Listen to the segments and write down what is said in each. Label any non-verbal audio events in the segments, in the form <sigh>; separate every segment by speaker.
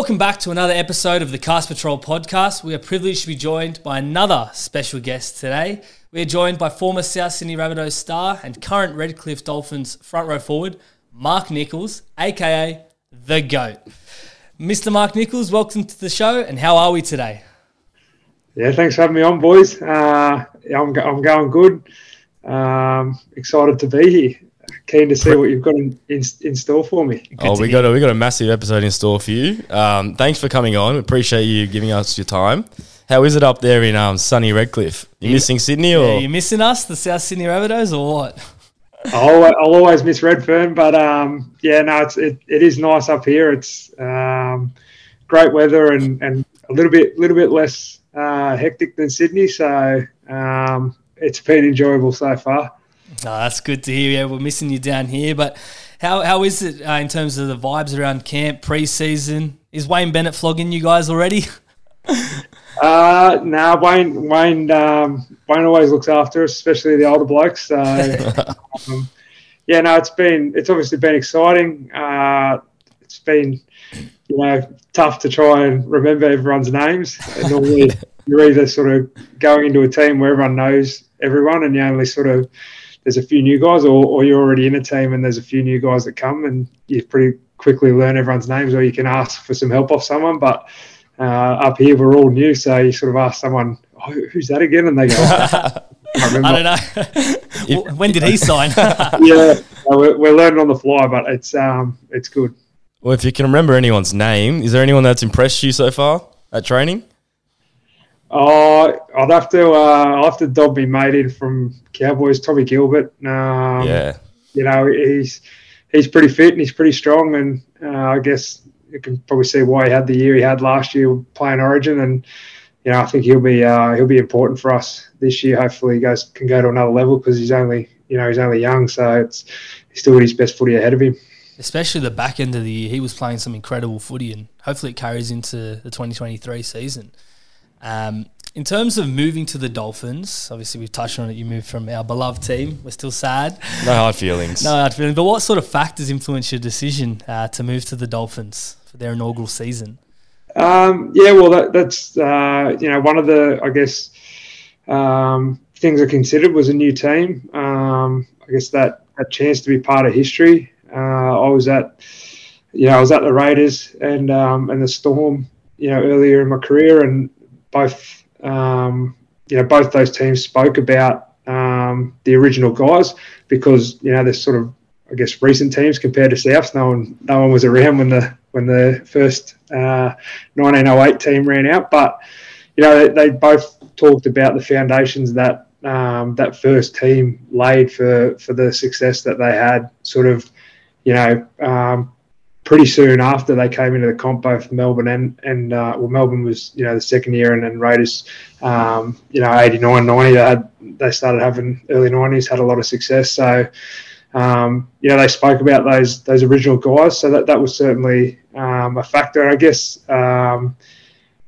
Speaker 1: Welcome back to another episode of the Cast Patrol podcast. We are privileged to be joined by another special guest today. We are joined by former South Sydney Rabbitohs star and current Redcliffe Dolphins front row forward, Mark Nicholls, aka The GOAT. Mr. Mark Nicholls, welcome to the show, and how are we today?
Speaker 2: Yeah, thanks for having me on, boys. Uh, I'm, I'm going good. Um, excited to be here keen to see what you've got in, in, in store for me.
Speaker 3: Good oh, we got a, we got a massive episode in store for you. Um, thanks for coming on. Appreciate you giving us your time. How is it up there in um, sunny Redcliffe? You missing Sydney or
Speaker 1: yeah, you missing us, the South Sydney Rabbitohs, or what? <laughs>
Speaker 2: I'll, I'll always miss Redfern, but um, yeah, no, it's it, it is nice up here. It's um, great weather and, and a little bit little bit less uh, hectic than Sydney, so um, it's been enjoyable so far.
Speaker 1: No, that's good to hear. Yeah, we're missing you down here, but how how is it uh, in terms of the vibes around camp pre-season? Is Wayne Bennett flogging you guys already? <laughs>
Speaker 2: uh, no, nah, Wayne Wayne um, Wayne always looks after us, especially the older blokes. So, <laughs> um, yeah, no, it's been it's obviously been exciting. Uh, it's been you know tough to try and remember everyone's names. normally, <laughs> you're either sort of going into a team where everyone knows everyone, and you only sort of there's a few new guys, or, or you're already in a team and there's a few new guys that come, and you pretty quickly learn everyone's names, or you can ask for some help off someone. But uh, up here, we're all new, so you sort of ask someone, oh, "Who's that again?" and they go. <laughs>
Speaker 1: I, I don't know. <laughs> when did he sign? <laughs>
Speaker 2: yeah, we're, we're, learning on the fly, but it's um, it's good.
Speaker 3: Well, if you can remember anyone's name, is there anyone that's impressed you so far at training?
Speaker 2: Oh, I'd have to. Uh, I'll have to dob me mate in from Cowboys, Tommy Gilbert. Um,
Speaker 3: yeah,
Speaker 2: you know he's he's pretty fit and he's pretty strong, and uh, I guess you can probably see why he had the year he had last year playing Origin, and you know I think he'll be uh, he'll be important for us this year. Hopefully, he goes can go to another level because he's only you know he's only young, so it's he's still got his best footy ahead of him.
Speaker 1: Especially the back end of the year, he was playing some incredible footy, and hopefully it carries into the 2023 season. Um, in terms of moving to the Dolphins, obviously we've touched on it. You moved from our beloved team. We're still sad.
Speaker 3: No hard feelings. <laughs>
Speaker 1: no hard feelings. But what sort of factors influenced your decision uh, to move to the Dolphins for their inaugural season?
Speaker 2: Um, yeah, well, that, that's uh, you know one of the I guess um, things I considered was a new team. Um, I guess that a chance to be part of history. Uh, I was at you know I was at the Raiders and um, and the Storm you know earlier in my career and both um, you know both those teams spoke about um, the original guys because you know there's sort of I guess recent teams compared to Souths. No one no one was around when the when the first uh, 1908 team ran out, but you know they, they both talked about the foundations that um, that first team laid for for the success that they had. Sort of, you know, um, pretty soon after they came into the comp, both Melbourne and and uh, well, Melbourne was you know the second year, and then Raiders, um, you know, 89, 90, they had they started having early nineties, had a lot of success. So, um, you know, they spoke about those those original guys, so that that was certainly um, a factor. I guess, um,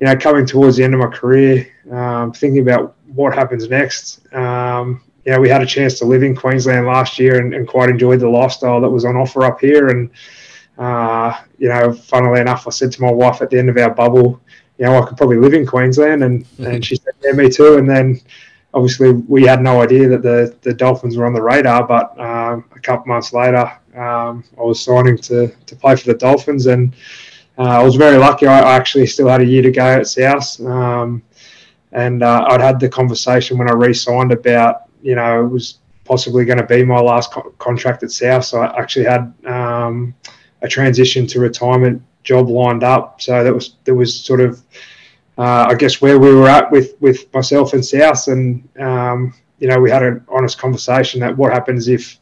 Speaker 2: you know, coming towards the end of my career, um, thinking about what happens next. Um, you know, we had a chance to live in Queensland last year and, and quite enjoyed the lifestyle that was on offer up here, and uh, you know, funnily enough, I said to my wife at the end of our bubble, you know, I could probably live in Queensland, and mm-hmm. and she said, yeah, me too. And then obviously we had no idea that the the Dolphins were on the radar, but um, a couple months later, um, I was signing to to play for the Dolphins, and uh, I was very lucky. I, I, actually still had a year to go at South. Um, and uh, I'd had the conversation when I re-signed about, you know, it was possibly going to be my last co- contract at South. So I actually had um, a transition to retirement job lined up. So that was there was sort of uh, I guess where we were at with with myself and South, and um, you know we had an honest conversation that what happens if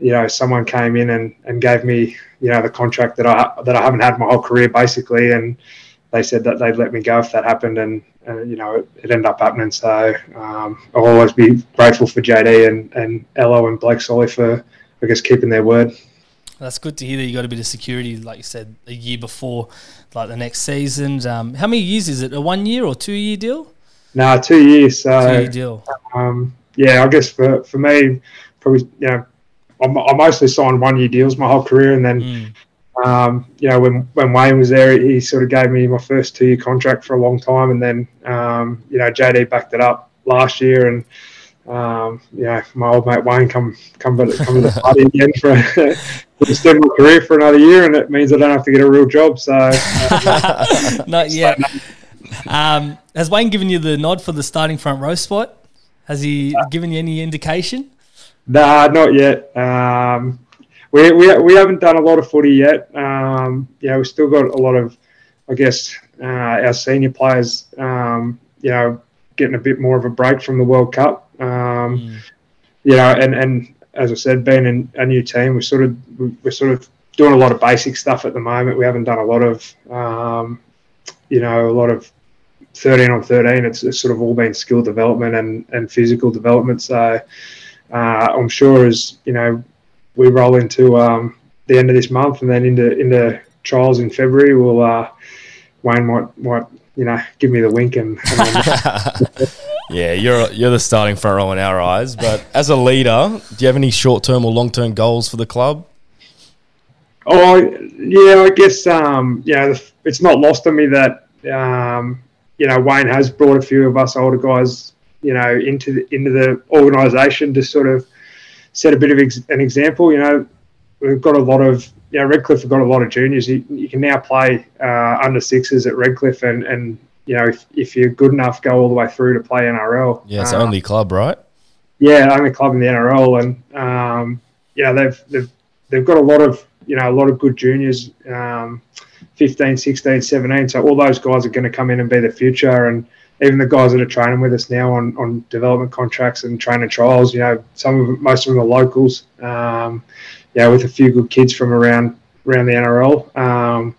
Speaker 2: you know someone came in and, and gave me you know the contract that I that I haven't had my whole career basically, and they said that they'd let me go if that happened, and you know it, it, ended up happening. So um, I'll always be grateful for JD and and Ello and Blake Solly for I guess keeping their word.
Speaker 1: That's good to hear that you got a bit of security, like you said, a year before, like the next season. Um, how many years is it? A one year or two year deal?
Speaker 2: No, two years. So,
Speaker 1: two year deal.
Speaker 2: Um, yeah, I guess for, for me, probably, you know, I, I mostly signed one year deals my whole career, and then mm. um, you know, when, when Wayne was there, he sort of gave me my first two year contract for a long time. And then, um, you know, JD backed it up last year. And, um, know, my old mate Wayne come come, to, come to the party again for, <laughs> for extend my career for another year. And it means I don't have to get a real job. So, uh, <laughs>
Speaker 1: not yet. Um, has Wayne given you the nod for the starting front row spot? Has he given you any indication?
Speaker 2: Nah, not yet. Um, we, we, we haven't done a lot of footy yet. Um, know, we've still got a lot of, I guess, uh, our senior players, um, you know, getting a bit more of a break from the World Cup. You know, and, and as I said, being in a new team, we're sort of we're sort of doing a lot of basic stuff at the moment. We haven't done a lot of, um, you know, a lot of 13 on 13. It's, it's, sort of all been skill development and, and physical development. So uh, I'm sure as you know we roll into um, the end of this month and then into into trials in February, we'll uh, Wayne might might you know give me the wink and. and <laughs>
Speaker 3: yeah, you're you're the starting front row in our eyes. But as a leader, do you have any short term or long term goals for the club?
Speaker 2: Oh yeah, I guess um, it's not lost on me that um, you know Wayne has brought a few of us older guys you know into the, into the organisation to sort of set a bit of ex- an example. You know, we've got a lot of, you know, Redcliffe have got a lot of juniors. You, you can now play uh, under sixes at Redcliffe, and, and you know, if, if you're good enough, go all the way through to play NRL.
Speaker 3: Yeah, it's uh, the only club, right?
Speaker 2: Yeah, only club in the NRL, and um, yeah, they've they've they've got a lot of you know a lot of good juniors. Um, 15, 16, 17. So all those guys are going to come in and be the future. And even the guys that are training with us now on, on development contracts and training trials, you know, some of them, most of them are locals. Um, yeah, with a few good kids from around around the NRL. Um,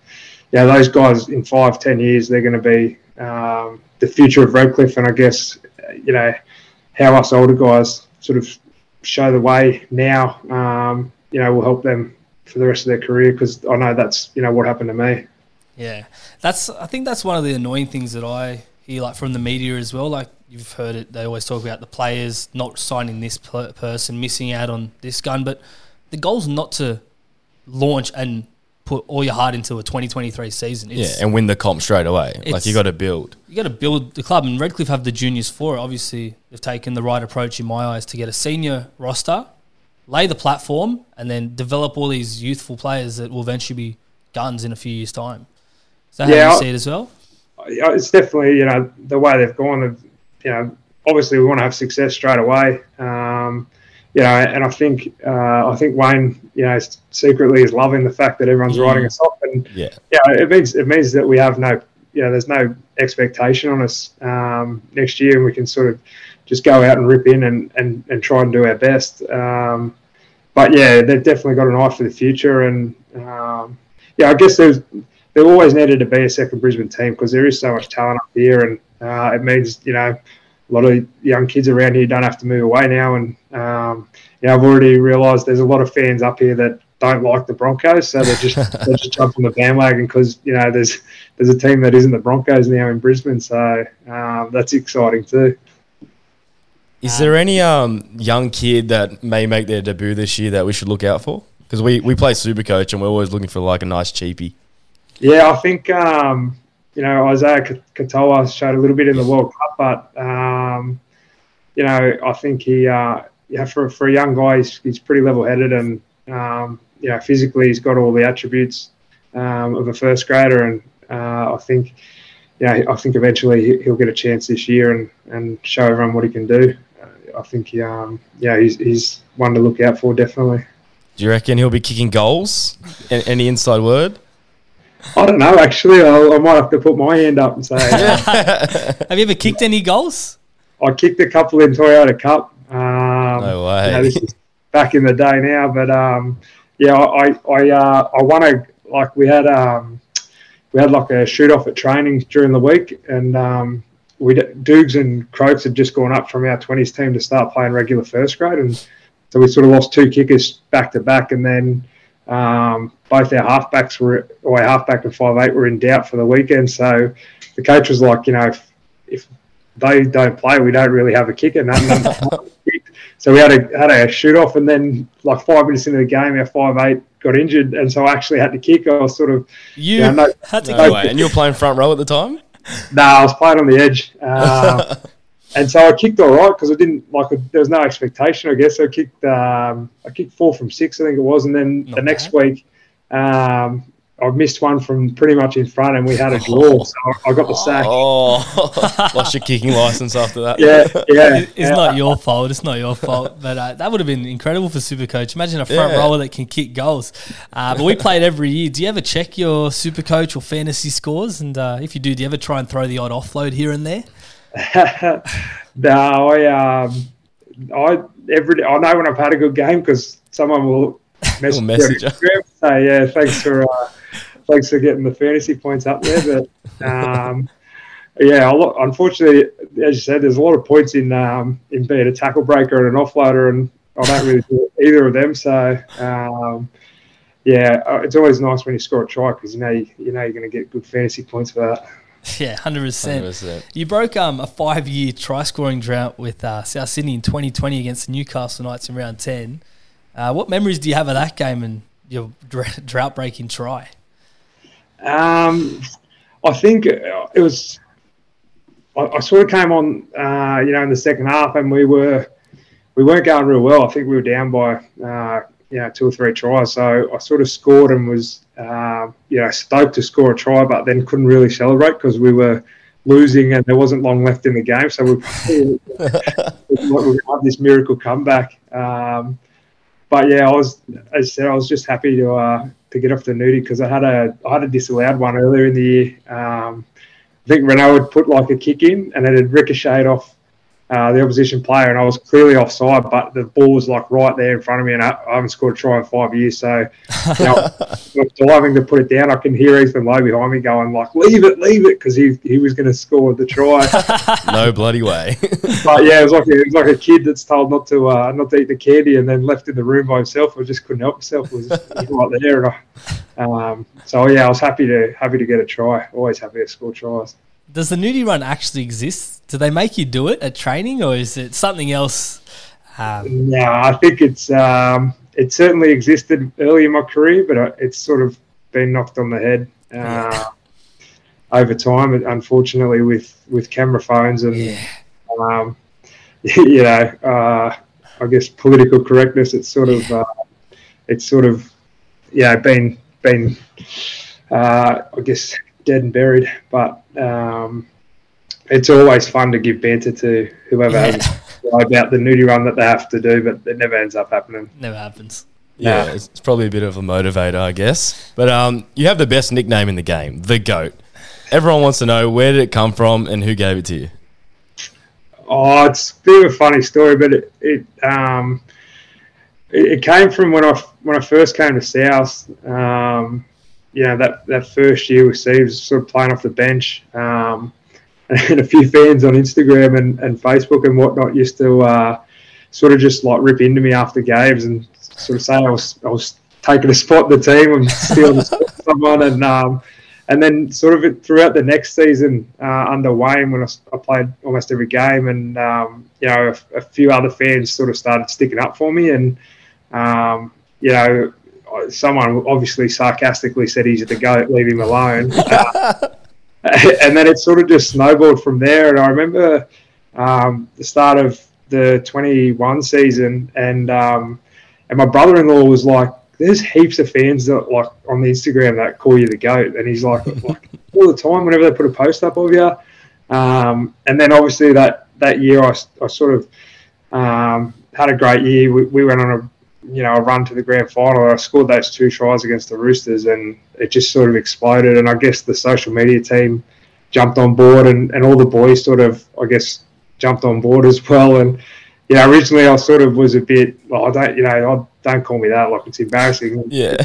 Speaker 2: yeah, those guys in five, ten years, they're going to be um, the future of Redcliffe, and I guess you know how us older guys sort of show the way now. Um, you know, will help them for the rest of their career because I know that's you know what happened to me.
Speaker 1: Yeah, that's I think that's one of the annoying things that I hear like from the media as well. Like you've heard it, they always talk about the players not signing this per- person, missing out on this gun. But the goal's not to launch and put all your heart into a 2023 season.
Speaker 3: It's, yeah, and win the comp straight away. Like you got to build.
Speaker 1: You got to build the club, and Redcliffe have the juniors for it. Obviously, they've taken the right approach in my eyes to get a senior roster, lay the platform, and then develop all these youthful players that will eventually be guns in a few years' time. Is that yeah, how you see it as well?
Speaker 2: it's definitely you know the way they've gone. You know, obviously we want to have success straight away. Um, you know, and I think uh, I think Wayne, you know, secretly is loving the fact that everyone's mm. writing us off, and
Speaker 3: yeah,
Speaker 2: yeah, it means it means that we have no, you know, there's no expectation on us um, next year, and we can sort of just go out and rip in and and, and try and do our best. Um, but yeah, they've definitely got an eye for the future, and um, yeah, I guess there's there always needed to be a second Brisbane team because there is so much talent up here, and uh, it means you know a lot of young kids around here don't have to move away now. And um, you know, I've already realised there's a lot of fans up here that don't like the Broncos, so they just <laughs> they just jump on the bandwagon because you know there's there's a team that isn't the Broncos now in Brisbane, so um, that's exciting too.
Speaker 3: Is there any um, young kid that may make their debut this year that we should look out for? Because we, we play Super Coach and we're always looking for like a nice cheapie.
Speaker 2: Yeah, I think um, you know Isaya Katoa showed a little bit in the World Cup, but um, you know I think he uh, yeah for for a young guy he's, he's pretty level headed and um, you know physically he's got all the attributes um, of a first grader, and uh, I think yeah I think eventually he'll get a chance this year and, and show everyone what he can do. Uh, I think um, yeah he's, he's one to look out for definitely.
Speaker 3: Do you reckon he'll be kicking goals? Any inside word?
Speaker 2: I don't know. Actually, I, I, might have to put my hand up and say. <laughs> <laughs>
Speaker 1: have you ever kicked any goals?
Speaker 2: I kicked a couple in Toyota Cup.
Speaker 3: Um, no way.
Speaker 2: You know, this is back in the day now, but um, yeah, I I uh, I won a like we had um, we had like a shoot off at training during the week, and um, we Dukes and Croaks had just gone up from our twenties team to start playing regular first grade, and so we sort of lost two kickers back to back, and then um, both our halfbacks were, or our halfback and five eight were in doubt for the weekend. So the coach was like, you know, if, if they don't play, we don't really have a kicker. None, none so we had a had a shoot off, and then like five minutes into the game, our five eight got injured, and so I actually had to kick. I was sort of
Speaker 1: You
Speaker 2: Yeah, no-
Speaker 1: had to
Speaker 3: No
Speaker 1: go.
Speaker 3: And you were playing front row at the time?
Speaker 2: no, I was playing on the edge, uh, <laughs> and so I kicked all right because I didn't like there was no expectation. I guess I kicked um, I kicked four from six, I think it was, and then
Speaker 1: Not
Speaker 2: the next
Speaker 1: bad.
Speaker 2: week. Um, I missed one from pretty much in front, and we had a draw, <laughs> so I got the sack.
Speaker 3: Oh, <laughs> lost your kicking license after that.
Speaker 2: Yeah, yeah.
Speaker 1: It's
Speaker 2: yeah.
Speaker 1: not your fault. It's not your fault. But uh, that would have been incredible for Supercoach. Imagine a front
Speaker 3: Yeah.
Speaker 1: rower that can kick goals. Uh, but we played every year. Do you ever check your Supercoach or fantasy scores? And uh, if you do, do you ever try and throw the odd offload here and there? <laughs>
Speaker 2: no, I um, I every day, I know when I've had a good game because someone will message,
Speaker 3: message
Speaker 2: me on say, yeah, thanks for uh, thanks for getting the fantasy points up there. But <laughs> um, yeah, a lot, unfortunately, as you said, there's a lot of points in um, in being a tackle breaker and an offloader, and I don't really do either of them. So. Um, yeah, uh, it's always nice when you score a try because you know you, you know you're going to get good fantasy points for that.
Speaker 1: Yeah, hundred percent. You broke um, a five-year try-scoring drought with uh, South Sydney in 2020 against the Newcastle Knights in round 10. Uh, what memories do you have of that game and your drought-breaking try?
Speaker 2: Um, I think it was. I, I sort of came on, uh, you know, in the second half, and we were we weren't going real well. I think we were down by uh, you know two or three tries. So I sort of scored and was uh, you know stoked to score a try, but then couldn't really celebrate because we were losing and there wasn't long left in the game. So we probably <laughs> we were going to have this miracle comeback. Um, but yeah, I was, as I said, I was just happy to uh, to get off the nudie because I had a I had a disallowed one earlier in the year. Um, I think Renault had put like a kick in and it had ricocheted off uh, the opposition player, and I was clearly offside, but the ball was like right there in front of me, and I, I haven't scored a try in five years. So, you know, <laughs> was diving to put it down. I can hear Ethan Lowe behind me going like, "Leave it, leave it," because he he was going to score the try. <laughs>
Speaker 3: No bloody way. <laughs>
Speaker 2: but yeah, it was like a, it was like a kid that's told not to uh, not to eat the candy and then left in the room by himself. I just couldn't help myself. It was just right there, and I, um, so yeah, I was happy to happy to get a try. Always happy to score tries.
Speaker 1: Does the nudie run actually exist? Do they make you do it at training, or is it something else? Um,
Speaker 2: Yeah, I think it's um, it certainly existed early in my career, but uh, it's sort of been knocked on the head uh, over time. Unfortunately, with with camera phones and
Speaker 1: yeah,
Speaker 2: um, <laughs> you know, uh, I guess political correctness. It's sort of, uh, it's sort of, yeah, been been, uh, I guess, dead and buried. But um, it's always fun to give banter to whoever
Speaker 1: Yeah.
Speaker 2: has about the nudie run that they have to do, but it never ends up happening.
Speaker 1: never happens.
Speaker 3: Yeah,
Speaker 2: Nah.
Speaker 3: it's it's probably a bit of a motivator, I guess. But um, you have the best nickname in the game, the goat. Everyone wants to know where did it come from and who gave it to you.
Speaker 2: Oh, it's a bit of a funny story, but it it um, it, it came from when I when I first came to South. Um, you know that that first year with Steve's sort of playing off the bench, um, <laughs> and a few fans on Instagram and, and Facebook and whatnot used to uh, sort of just like rip into me after games and sort of say I was I was taking a spot in the team and stealing someone. And um, and then sort of throughout the next season uh, under Wayne, when I, I played almost every game, and um, you know a, a few other fans sort of started sticking up for me, and um, you know someone obviously sarcastically said he's the goat, leave him alone, <laughs> uh, <laughs> and then it sort of just snowballed from there. And I remember um, the start of the 21 season, and um, and my brother-in-law was like, "There's heaps of fans that like on the Instagram that call you the goat," and he's like, <laughs> like all the time whenever they put a post up of you. Um, and then obviously that that year I sort of um, had a great year. We, we went on a you know a run to the grand final. I scored those two tries against the Roosters, and it just sort of exploded. And I guess the social media team jumped on board, and, and all the boys sort of I guess jumped on board as well. And you know, originally I sort of was a bit, well, I don't, you know, I don't call me that. Like it's embarrassing.
Speaker 3: Yeah.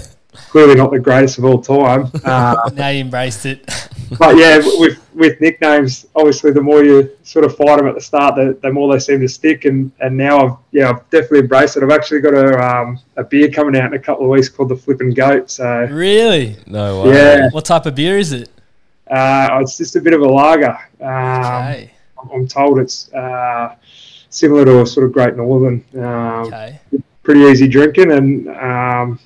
Speaker 2: Clearly not the greatest of all time. <laughs> Uh,
Speaker 1: Now you embraced it. <laughs>
Speaker 2: but yeah, with with nicknames, obviously, the more you sort of fight them at the start, the, the more they seem to stick. And, and now I've yeah, I've definitely embraced it. I've actually got a um, a beer coming out in a couple of weeks called the Flipping Goat. So
Speaker 1: really?
Speaker 3: No way.
Speaker 2: yeah,
Speaker 1: What type of beer is it?
Speaker 2: uh, it's just a bit of a lager. Um,
Speaker 1: Okay.
Speaker 2: I'm told it's uh, similar to a sort of Great Northern. Um,
Speaker 1: Okay.
Speaker 2: Pretty easy drinking, and um,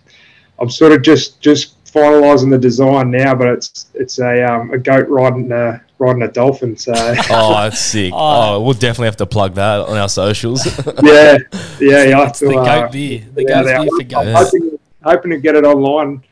Speaker 2: I'm sort of just just finalising the design now. But it's it's a um, a goat riding a riding a dolphin. So <laughs>
Speaker 3: Oh, that's sick.
Speaker 1: Oh.
Speaker 3: Oh, we'll definitely have to plug that on our socials. <laughs>
Speaker 2: yeah, yeah, yeah.
Speaker 1: It's the goat beer. The
Speaker 2: yeah,
Speaker 1: goat beer for
Speaker 2: I'm
Speaker 1: goats.
Speaker 2: hoping, hoping to get it online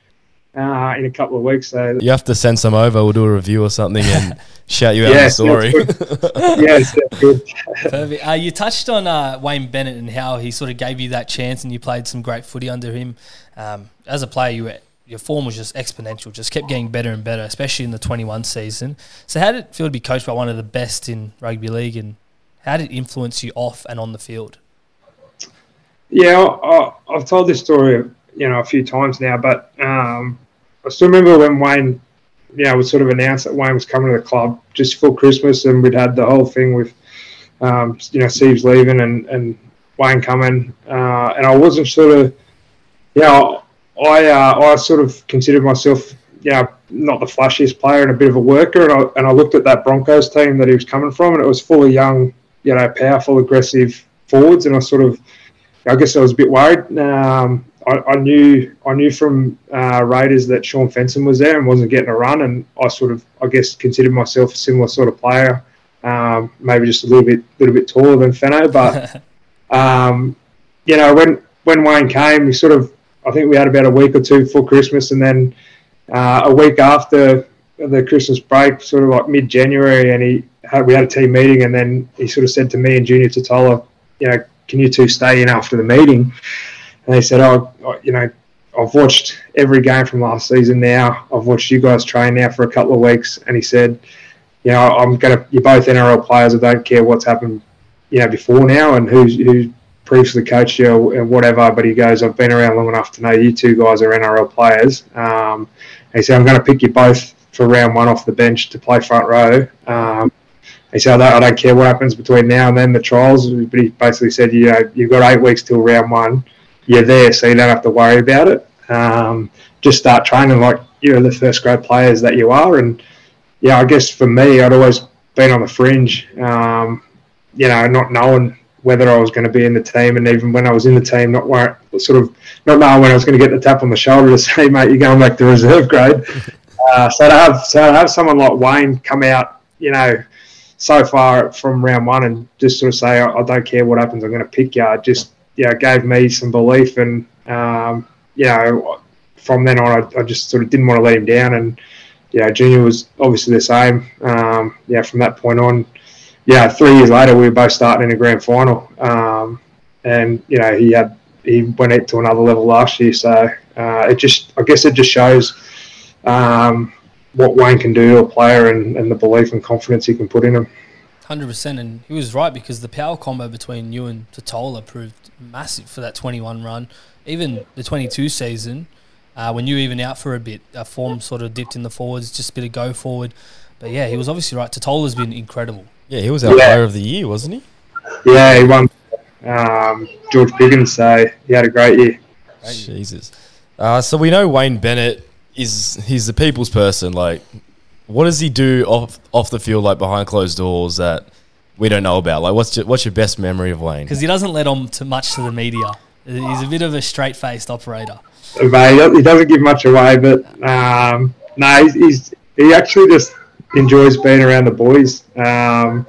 Speaker 2: uh, in a couple of weeks. So
Speaker 3: you have to send some over. We'll do a review or something and <laughs> shout you out
Speaker 2: Yeah,
Speaker 3: the story.
Speaker 2: yeah, it's that's good.
Speaker 1: Perfect. Uh, you touched on uh, Wayne Bennett and how he sort of gave you that chance, and you played some great footy under him. Um, as a player, you were, your form was just exponential, just kept getting better and better, especially in the 21 season. So, how did it feel to be coached by one of the best in rugby league, and how did it influence you off and on the field?
Speaker 2: Yeah, I, I, I've told this story, you know, a few times now, but um, I still remember when Wayne, you know, was sort of announced that Wayne was coming to the club just before Christmas, and we'd had the whole thing with, um, you know, Steve's leaving and, and Wayne coming, uh, and I wasn't sort of, you know, I uh, I sort of considered myself, you know, not the flashiest player and a bit of a worker, and I and I looked at that Broncos team that he was coming from, and it was full of young, you know, powerful, aggressive forwards, and I sort of I guess I was a bit worried. Um, I, I knew I knew from uh, Raiders that Shaun Fensom was there and wasn't getting a run, and I sort of I guess considered myself a similar sort of player, um, maybe just a little bit little bit taller than Fenno. But <laughs> um, you know when when Wayne came, we sort of I think we had about a week or two before Christmas, and then uh, a week after the Christmas break, sort of like mid January, and he had, we had a team meeting, and then he sort of said to me and Junior Tatola, you know, can you two stay in after the meeting? And they said, oh, you know, I've watched every game from last season now. I've watched you guys train now for a couple of weeks. And he said, you know, I'm to, you're both NRL players. I don't care what's happened, you know, before now and who's, who previously coached you and whatever. But he goes, I've been around long enough to know you two guys are NRL players. Um, he said, I'm going to pick you both for round one off the bench to play front row. Um, he said, I don't, I don't care what happens between now and then the trials. But he basically said, you know, you've got eight weeks till round one. You're there, so you don't have to worry about it. Um, just start training like you're the first grade players that you are. And yeah, I guess for me, I'd always been on the fringe, um, you know, not knowing whether I was going to be in the team. And even when I was in the team, not sort of not knowing when I was going to get the tap on the shoulder to <laughs> say, mate, you're going back to reserve grade. <laughs> Uh, so to have so to have someone like Wayne come out, you know, so far from round one and just sort of say, I, I don't care what happens, I'm going to pick you. Just yeah, gave me some belief, and um, you know, from then on, I, I, just sort of didn't want to let him down. And yeah, Junior was obviously the same. Um, yeah, from that point on, yeah, three years later, we were both starting in a grand final, um, and you know, he had he went it to another level last year. So uh, it just, I guess, it just shows. Um, what Wayne can do to a player and, and the belief and confidence he can put in him.
Speaker 1: Hundred percent, and he was right because the power combo between you and Tatola proved massive for that twenty-one run. Even the twenty-two season, uh, when you even out for a bit, uh, form sort of dipped in the forwards, just a bit of go forward. But yeah, he was obviously right. Tatola's been incredible.
Speaker 3: Yeah, he was our
Speaker 2: Yeah.
Speaker 3: player of the year, wasn't he?
Speaker 2: Yeah, he won um, George Piggins, so he had a great year.
Speaker 3: Jesus. Uh, so we know Wayne Bennett is he's the people's person. Like, what does he do off off the field, like behind closed doors that we don't know about? Like, what's your, what's your best memory of Wayne?
Speaker 1: because he doesn't let on too much to the media. He's a bit of a straight-faced operator.
Speaker 2: Mate, he doesn't give much away, but um, no, he's, he's he actually just enjoys being around the boys. Um,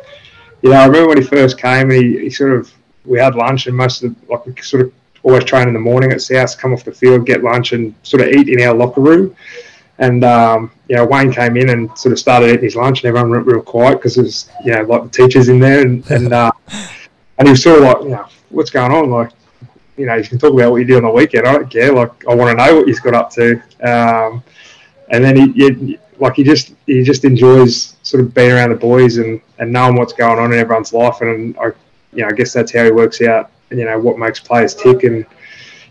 Speaker 2: you know, I remember when he first came, he, he sort of we had lunch, and most of the, like we sort of always train in the morning at South, come off the field, get lunch, and sort of eat in our locker room. And um, you know, Wayne came in and sort of started eating his lunch, and everyone went real quiet because there's you know like the teachers in there, and <laughs> and, uh, and he was sort of like, you know, what's going on? Like, you know, you can talk about what you do on the weekend. I don't care. Like, I want to know what he's got up to. Um, and then he, he, like, he just he just enjoys sort of being around the boys and, and knowing what's going on in everyone's life. And I, you know, I guess that's how he works out. You know, what makes players tick and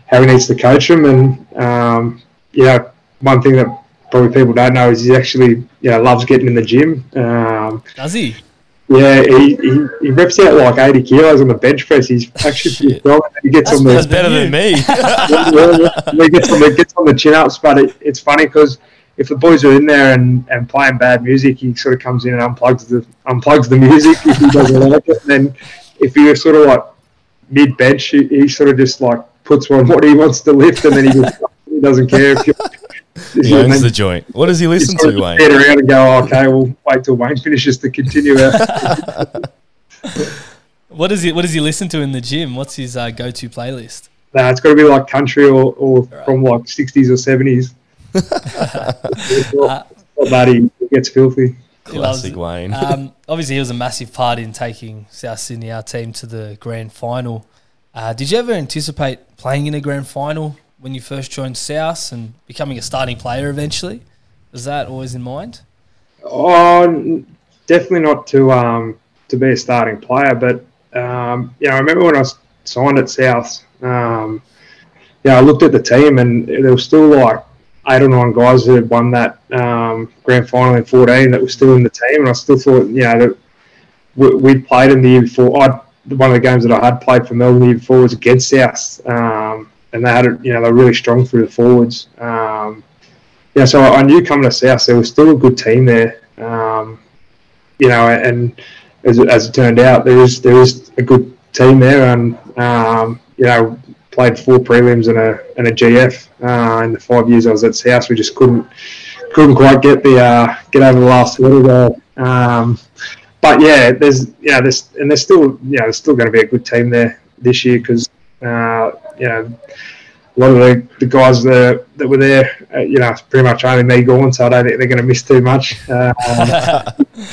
Speaker 2: how he needs to coach them. And um, you know, one thing that probably people don't know is he actually you know loves getting in the gym. Um,
Speaker 1: Does he?
Speaker 2: yeah, he, he, he reps out like 80 kilos on the bench press. He's <laughs> actually pretty strong. He gets
Speaker 1: That's
Speaker 2: on the
Speaker 3: That's better than me. <laughs>
Speaker 2: he gets on the gets on the chin ups, but it, it's funny because if the boys are in there and, and playing bad music, he sort of comes in and unplugs the unplugs the music if he doesn't like it, and then if you're sort of like mid bench, he, he sort of just like puts on what he wants to lift, and then he, just, <laughs> he doesn't care if you're.
Speaker 3: He owns the joint. What does he listen to, Wayne?
Speaker 2: Get around and go. Oh, okay, we'll wait till Wayne finishes to continue out. <laughs>
Speaker 1: What does he What does he listen to in the gym? What's his uh, go to playlist?
Speaker 2: Nah, it's got to be like country or, or from like sixties or seventies. <laughs>
Speaker 1: Uh,
Speaker 2: that he gets filthy.
Speaker 1: He loves
Speaker 3: Classic. Wayne.
Speaker 1: Um, obviously, he was a massive part in taking South Sydney, our team, to the grand final. Uh, did you ever anticipate playing in a grand final when you first joined South and becoming a starting player eventually? Was that always in mind?
Speaker 2: Oh, definitely not to um, to be a starting player, but um, know, I remember when I signed at South. Um, yeah, I looked at the team, and there was still like eight or nine guys that had won that um, grand final in fourteen that were still in the team, and I still thought, you know, that we, we'd played in the year before. I one of the games that I had played for Melbourne the year before was against South, um, and they had, a- you know, they're really strong through the forwards. Um, yeah, so I knew coming to South there was still a good team there. Um, you know, and as, it- as it turned out, there is there is a good team there, and um, you know, played four prelims and a and a GF uh, in the five years I was at South. We just couldn't couldn't quite get the uh, get over the last hurdle there. Um, but yeah, there's yeah, there's and there's still you know there's still going to be a good team there this year because uh, you know a lot of the, the guys that, that were there, uh, you know, it's pretty much only me going, so I don't think they're going to miss too much. <laughs> Um,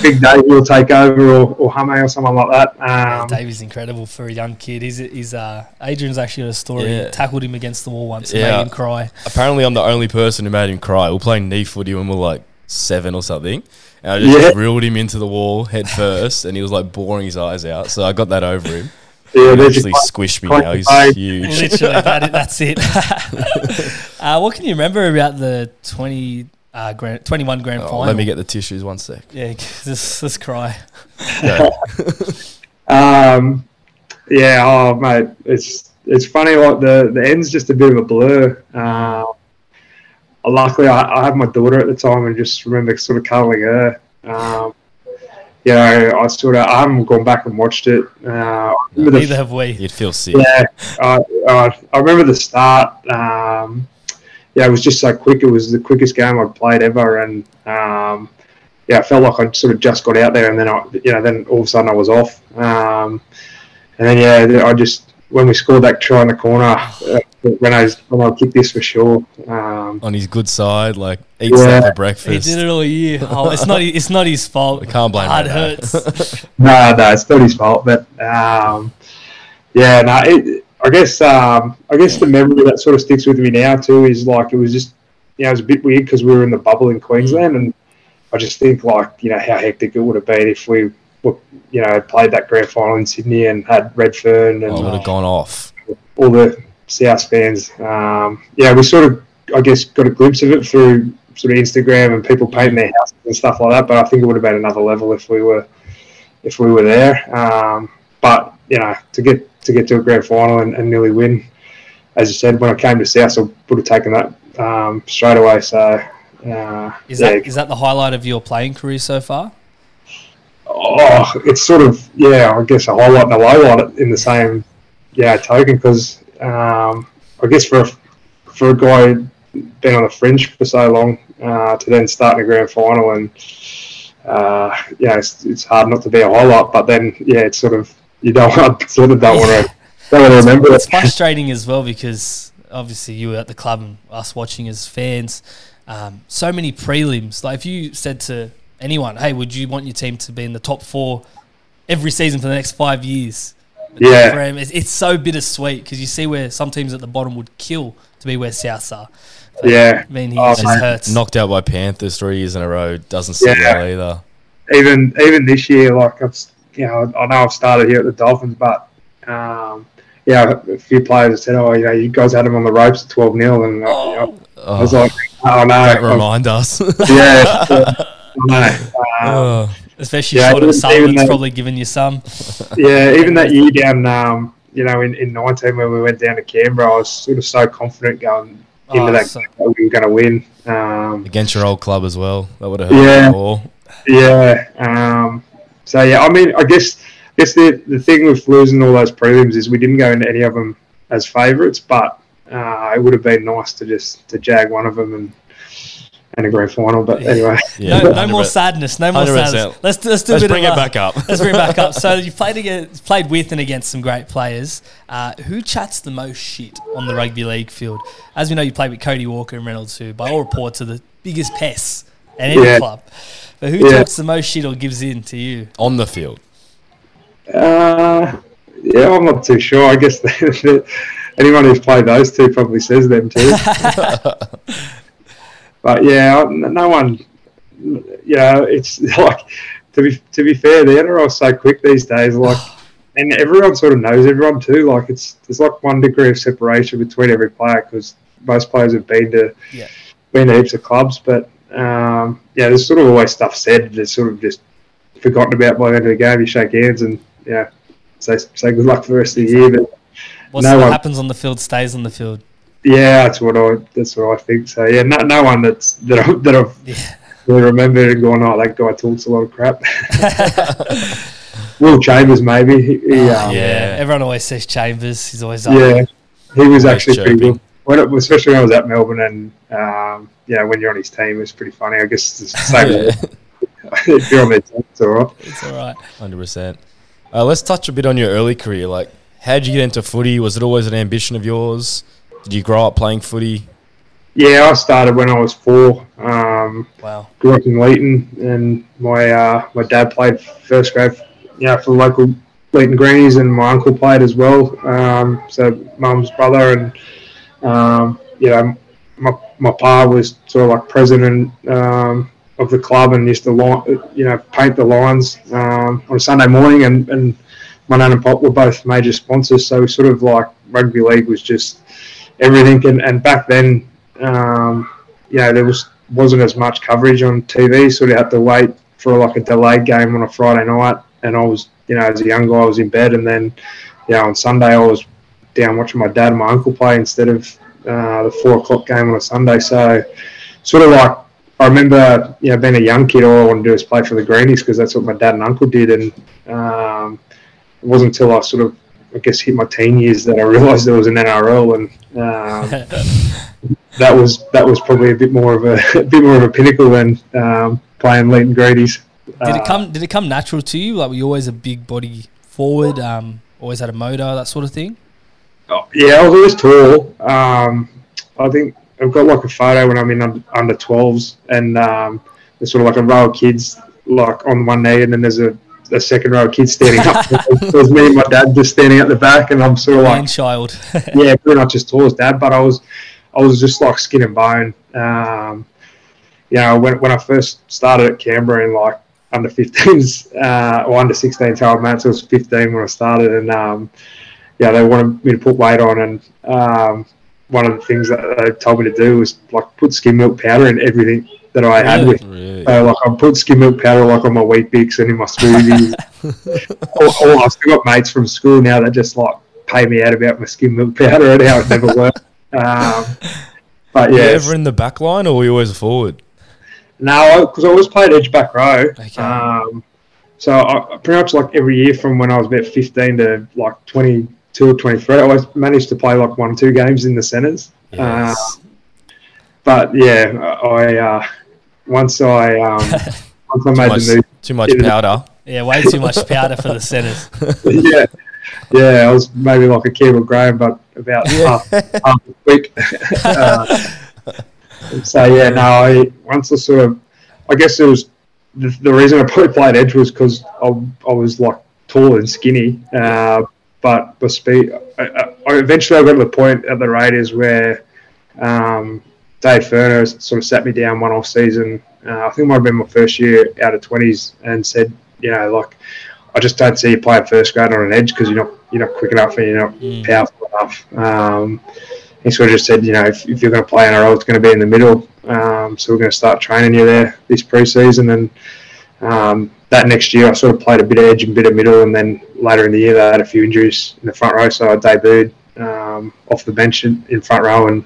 Speaker 2: Big Dave will take over, or, or Hame or someone like that. Um,
Speaker 1: Davey's incredible for a young kid. He's, he's uh, Adrian's actually got a story.
Speaker 3: Yeah.
Speaker 1: He tackled him against the wall once and
Speaker 3: Yeah.
Speaker 1: made him cry.
Speaker 3: Apparently, I'm the only person who made him cry. We're playing knee footy when we we're like seven or something. And I just
Speaker 2: Yeah.
Speaker 3: drilled him into the wall head first, and he was like boring his eyes out. So I got that over him.
Speaker 2: Yeah,
Speaker 3: He
Speaker 2: there's
Speaker 3: squished me now. He's huge. <laughs>
Speaker 1: Literally, that, that's it. <laughs> uh, what can you remember about the 20, uh, grand, 21 grand
Speaker 3: Oh,
Speaker 1: final?
Speaker 3: let me get the tissues one sec.
Speaker 1: Yeah, <laughs> just, just cry.
Speaker 3: Go.
Speaker 2: Um, yeah, oh mate, it's it's funny. Like the the end's just a bit of a blur. Uh, luckily, I, I had my daughter at the time, and just remember sort of cuddling her. Um, you know, I sort of I haven't gone back and watched it. Uh, I remember the
Speaker 1: Neither have we.
Speaker 3: You'd feel sick.
Speaker 2: Yeah, uh, uh, I remember the start. Um, yeah, it was just so quick. It was the quickest game I'd played ever, and um, yeah, I felt like I sort of just got out there, and then I, you know, then all of a sudden I was off. Um, and then yeah, I just when we scored that try in the corner, uh, when I was, when I kicked this for sure. Um,
Speaker 3: On his good side, like eats
Speaker 2: Yeah.
Speaker 3: that for
Speaker 1: He did it all year. Oh, it's not. It's not his fault.
Speaker 3: We can't blame
Speaker 1: Hard hurts. <laughs>
Speaker 2: No, no, it's not his fault. But um, yeah, no, it, I guess um, I guess the memory that sort of sticks with me now too is like it was just you know it was a bit weird because we were in the bubble in Queensland, and I just think like you know how hectic it would have been if we were, you know played that grand final in Sydney and had Redfern and
Speaker 3: Oh, would have gone off.
Speaker 2: all the South fans. Um, yeah, we sort of, I guess, got a glimpse of it through sort of Instagram and people painting their houses and stuff like that. But I think it would have been another level if we were, if we were there. Um, but you know, to get to get to a grand final and, and nearly win, as you said, when I came to South, I would have taken that um, straight away. So. Uh,
Speaker 1: Is
Speaker 2: yeah,
Speaker 1: that is that the highlight of your playing career so far?
Speaker 2: Oh, it's sort of yeah. I guess a highlight and a low light in the same yeah token because um, I guess for a, for a guy been on the fringe for so long uh, to then start in a grand final and uh, yeah, it's, it's hard not to be a highlight. But then yeah, it's sort of you don't <laughs> want sort of don't want to <laughs> don't want to remember it.
Speaker 1: It's frustrating as well because obviously you were at the club and us watching as fans. Um, so many prelims. Like if you said to anyone, "Hey, would you want your team to be in the top four every season for the next five years?"
Speaker 2: Yeah.
Speaker 1: For him, it's, it's so bittersweet because you see where some teams at the bottom would kill to be where Souths are. But,
Speaker 2: Yeah.
Speaker 1: I mean, he
Speaker 2: Oh,
Speaker 1: just
Speaker 2: mate.
Speaker 1: hurts.
Speaker 3: Knocked out by Panthers three years in a row. Doesn't sit
Speaker 2: Yeah.
Speaker 3: well either.
Speaker 2: even even this year, like I've you know I know I've started here at the Dolphins, but um, yeah, a few players have said, oh, you know, you guys had him on the ropes at twelve 0 and uh, you know, I was
Speaker 3: Oh,
Speaker 2: like, oh no,
Speaker 3: that
Speaker 2: I'm-
Speaker 3: remind us.
Speaker 2: yeah, <laughs> yeah, no, um,
Speaker 3: Oh,
Speaker 1: Especially
Speaker 2: Yeah,
Speaker 1: short
Speaker 2: even-
Speaker 1: of Sullivan's
Speaker 2: even though-
Speaker 1: probably given you some. <laughs>
Speaker 2: yeah, even that year down, um, you know, in, in nineteen when we went down to Canberra, I was sort of so confident going into
Speaker 1: Oh,
Speaker 2: that
Speaker 1: so-
Speaker 2: game that we were going to win. Um,
Speaker 3: against your old club as well. That would have hurt
Speaker 2: Yeah.
Speaker 3: more.
Speaker 2: Yeah. Um, so yeah, I mean, I guess I guess the the thing with losing all those prelims is we didn't go into any of them as favourites, but uh, it would have been nice to just to jag one of them and and a grand final. But anyway, <laughs>
Speaker 3: Yeah,
Speaker 1: no, no more sadness. No more
Speaker 3: 100%.
Speaker 1: sadness. Let's let's do a
Speaker 3: Let's
Speaker 1: bit
Speaker 3: bring
Speaker 1: of
Speaker 3: it back up.
Speaker 1: Let's bring it back up. So <laughs> you played against, played with and against some great players. Uh, who chats the most shit on the rugby league field? As we know, you played with Cody Walker and Reynolds, who by all reports are the biggest pests at any
Speaker 2: Yeah.
Speaker 1: club. But who
Speaker 2: Yeah.
Speaker 1: talks the most shit or gives in to you?
Speaker 3: on the field.
Speaker 2: uh, yeah, I'm not too sure. I guess <laughs> anyone who's played those two probably says them too. But yeah, no one. Yeah, it's <laughs> like to be to be fair, the NRL's so quick these days. Like, <sighs> and everyone sort of knows everyone too. Like, it's there's like one degree of separation between every player because most players have been to
Speaker 1: Yeah.
Speaker 2: been to heaps of clubs. But um, yeah, there's sort of always stuff said that's sort of just forgotten about by the end of the game. You shake hands and yeah, say say good luck for the rest of the year. But
Speaker 1: What's
Speaker 2: No
Speaker 1: what
Speaker 2: one-
Speaker 1: happens on the field stays on the field.
Speaker 2: Yeah, that's what I that's what I think. So yeah, no, no one that's that I, that I've
Speaker 1: Yeah.
Speaker 2: really remembered and gone, oh, that guy talks a lot of crap. <laughs> Will Chambers maybe. He, he,
Speaker 1: Oh,
Speaker 2: um,
Speaker 1: yeah. everyone always says Chambers. He's always up.
Speaker 2: yeah, he was
Speaker 3: Always
Speaker 2: actually pretty good. When it, especially when I was at Melbourne and um, yeah, when you're on his team, it's pretty funny. I guess it's the same. <laughs> if you're on their team, it's all right.
Speaker 1: It's all right.
Speaker 3: Hundred percent. Uh, let's touch a bit on your early career. Like, how did you get into footy? Was it always an ambition of yours? Did you grow up playing footy?
Speaker 2: Yeah, I started when I was four. Um,
Speaker 1: Wow.
Speaker 2: grew up in Leeton, and my uh, my dad played first grade, you know, for the local Leeton Greenies, and my uncle played as well. Um, so mum's brother, and um, you know, my my pa was sort of like president um, of the club, and used to line, you know paint the lines um, on a Sunday morning, and, and my nan and pop were both major sponsors, so sort of like rugby league was just everything, and, and back then. Um, you know, there was wasn't as much coverage on TV, so we had to wait for like a delayed game on a Friday night. And I was, you know, as a young guy, I was in bed, and then, know, on Sunday I was down watching my dad and my uncle play instead of uh, the four o'clock game on a Sunday. So, sort of like I remember, you know, being a young kid, all I wanted to do was play for the Greenies because that's what my dad and uncle did, and um, it wasn't until I sort of, I guess, hit my teen years that I realised there was an NRL, and um, <laughs> that was that was probably a bit more of a, <laughs> a bit more of a pinnacle than um, playing Leeton Greenies.
Speaker 1: Did it
Speaker 2: Uh,
Speaker 1: come? Did it come natural to you? Like, were you always a big body forward? Um, always had a motor, that sort of thing.
Speaker 2: Oh, yeah, I was always tall. Um, I think I've got like a photo when I'm in under, under 12s, and um, there's sort of like a row of kids like on one knee, and then there's a, a second row of kids standing up. <laughs> There's me and my dad just standing at the back, and I'm sort of like
Speaker 1: Man child. <laughs>
Speaker 2: yeah, pretty much as tall as dad, but I was I was just like skin and bone. Um, you know, when, when I first started at Canberra in like under 15s uh, or under 16s, Harold Mats was 15 when I started, and um, yeah, they wanted me to put weight on, and um, one of the things that they told me to do was like put skim milk powder in everything that I had with.
Speaker 3: Really?
Speaker 2: So like I put skim milk powder like on my Weet-Bix and in my smoothies. <laughs> I've still got mates from school now that just like pay me out about my skim milk powder and how it never <laughs> worked. Um, but
Speaker 3: you
Speaker 2: yeah,
Speaker 3: ever in the back line or were you always a forward?
Speaker 2: no, because I always played edge back row.
Speaker 1: Okay.
Speaker 2: Um, so I, pretty much like every year from when I was about 15 to like 22 or 23, I always managed to play like one or two games in the centres. Uh, but yeah, I uh, once I um, <laughs> once I made
Speaker 3: much,
Speaker 2: the move
Speaker 3: too much powder.
Speaker 1: yeah, way too much powder for the centres. <laughs>
Speaker 2: yeah, yeah, I was maybe like a Kevin Graham, but about half, half a week. uh, so yeah, no, I once I sort of, I guess it was the, the reason I <laughs> probably played edge was because I, I was like tall and skinny, uh, but the speed. I, I, I eventually I got to the point at the Raiders where um, Dave Furner sort of sat me down one off season. Uh, I think it might have been my first year out of twenties, and said, you know, like I just don't see you play at first grade on an edge because you're not you're not quick enough and you're not
Speaker 1: Mm.
Speaker 2: powerful enough. Um, he sort of just said, you know, if, if you're going to play in a NRL, it's going to be in the middle. Um, so we're going to start training you there this preseason. And um, that next year, I sort of played a bit of edge and a bit of middle. And then later in the year, they had a few injuries in the front row. So I debuted um, off the bench in, in front row and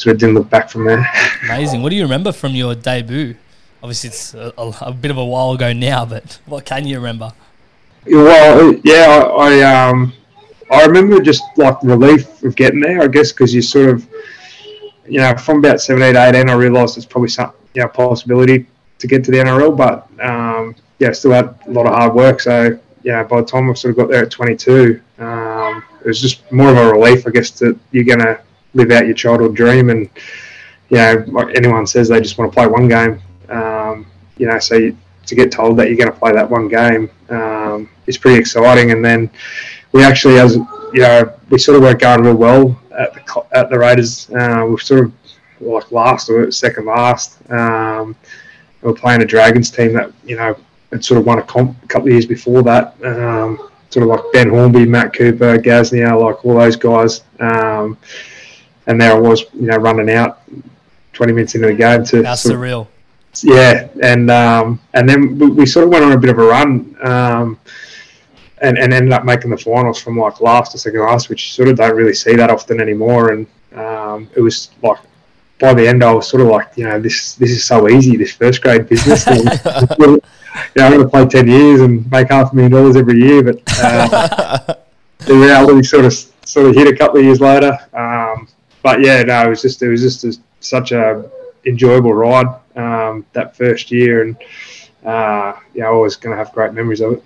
Speaker 2: sort of didn't look back from there.
Speaker 1: Amazing. What do you remember from your debut? Obviously, it's a, a, a bit of a while ago now, but what can you remember?
Speaker 2: Well, yeah, I, I um, I remember just like the relief of getting there, I guess, because you sort of, you know, from about 17, 18, I realised it's probably some, you know, possibility to get to the NRL, but um, yeah, still had a lot of hard work. So yeah, by the time I sort of got there at 22, um, it was just more of a relief, I guess, that you're going to live out your childhood dream. And you know, like anyone says they just want to play one game, um, you know, so you, to get told that you're going to play that one game um, is pretty exciting. And then we actually, as you know, we sort of weren't going real well at the at the Raiders. Uh, we sort of like last or second last. Um, we were playing a Dragons team that you know had sort of won a comp a couple of years before that. Um, sort of like Ben Hornby, Matt Cooper, Gasnier, like all those guys. Um, and there I was, you know, running out 20 minutes into the game to.
Speaker 1: That's surreal. Of,
Speaker 2: yeah, and um, and then we, we, sort of went on a bit of a run. Um, and, and ended up making the finals from like last to second last, which you sort of don't really see that often anymore. And um, it was like by the end, I was sort of like, you know, this this is so easy, this first grade business. <laughs> you know, I'm going to play ten years and make half a million dollars every year, but uh, <laughs> the reality sort of sort of hit a couple of years later. Um, but yeah, no, it was just it was just a, such a enjoyable ride um, that first year, and uh, yeah, I was going to have great memories of it.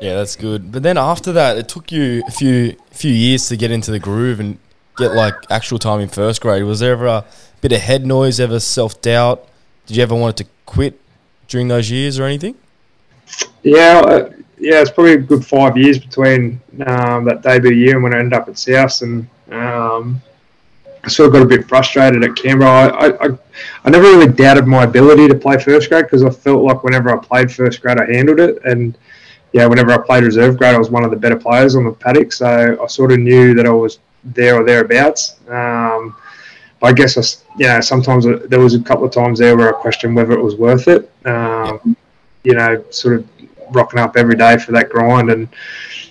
Speaker 3: Yeah, that's good. But then after that, it took you a few few years to get into the groove and get like actual time in first grade. Was there ever a bit of head noise, ever self doubt? Did you ever want to quit during those years or anything?
Speaker 2: Yeah, uh, yeah, it's probably a good five years between um, that debut year and when I ended up at South, and um, I sort of got a bit frustrated at Canberra. I, I, I never really doubted my ability to play first grade because I felt like whenever I played first grade, I handled it, and yeah, whenever I played reserve grade, I was one of the better players on the paddock. So I sort of knew that I was there or thereabouts. Um, I guess I, you know, sometimes there was a couple of times there where I questioned whether it was worth it. Um, you know, sort of rocking up every day for that grind and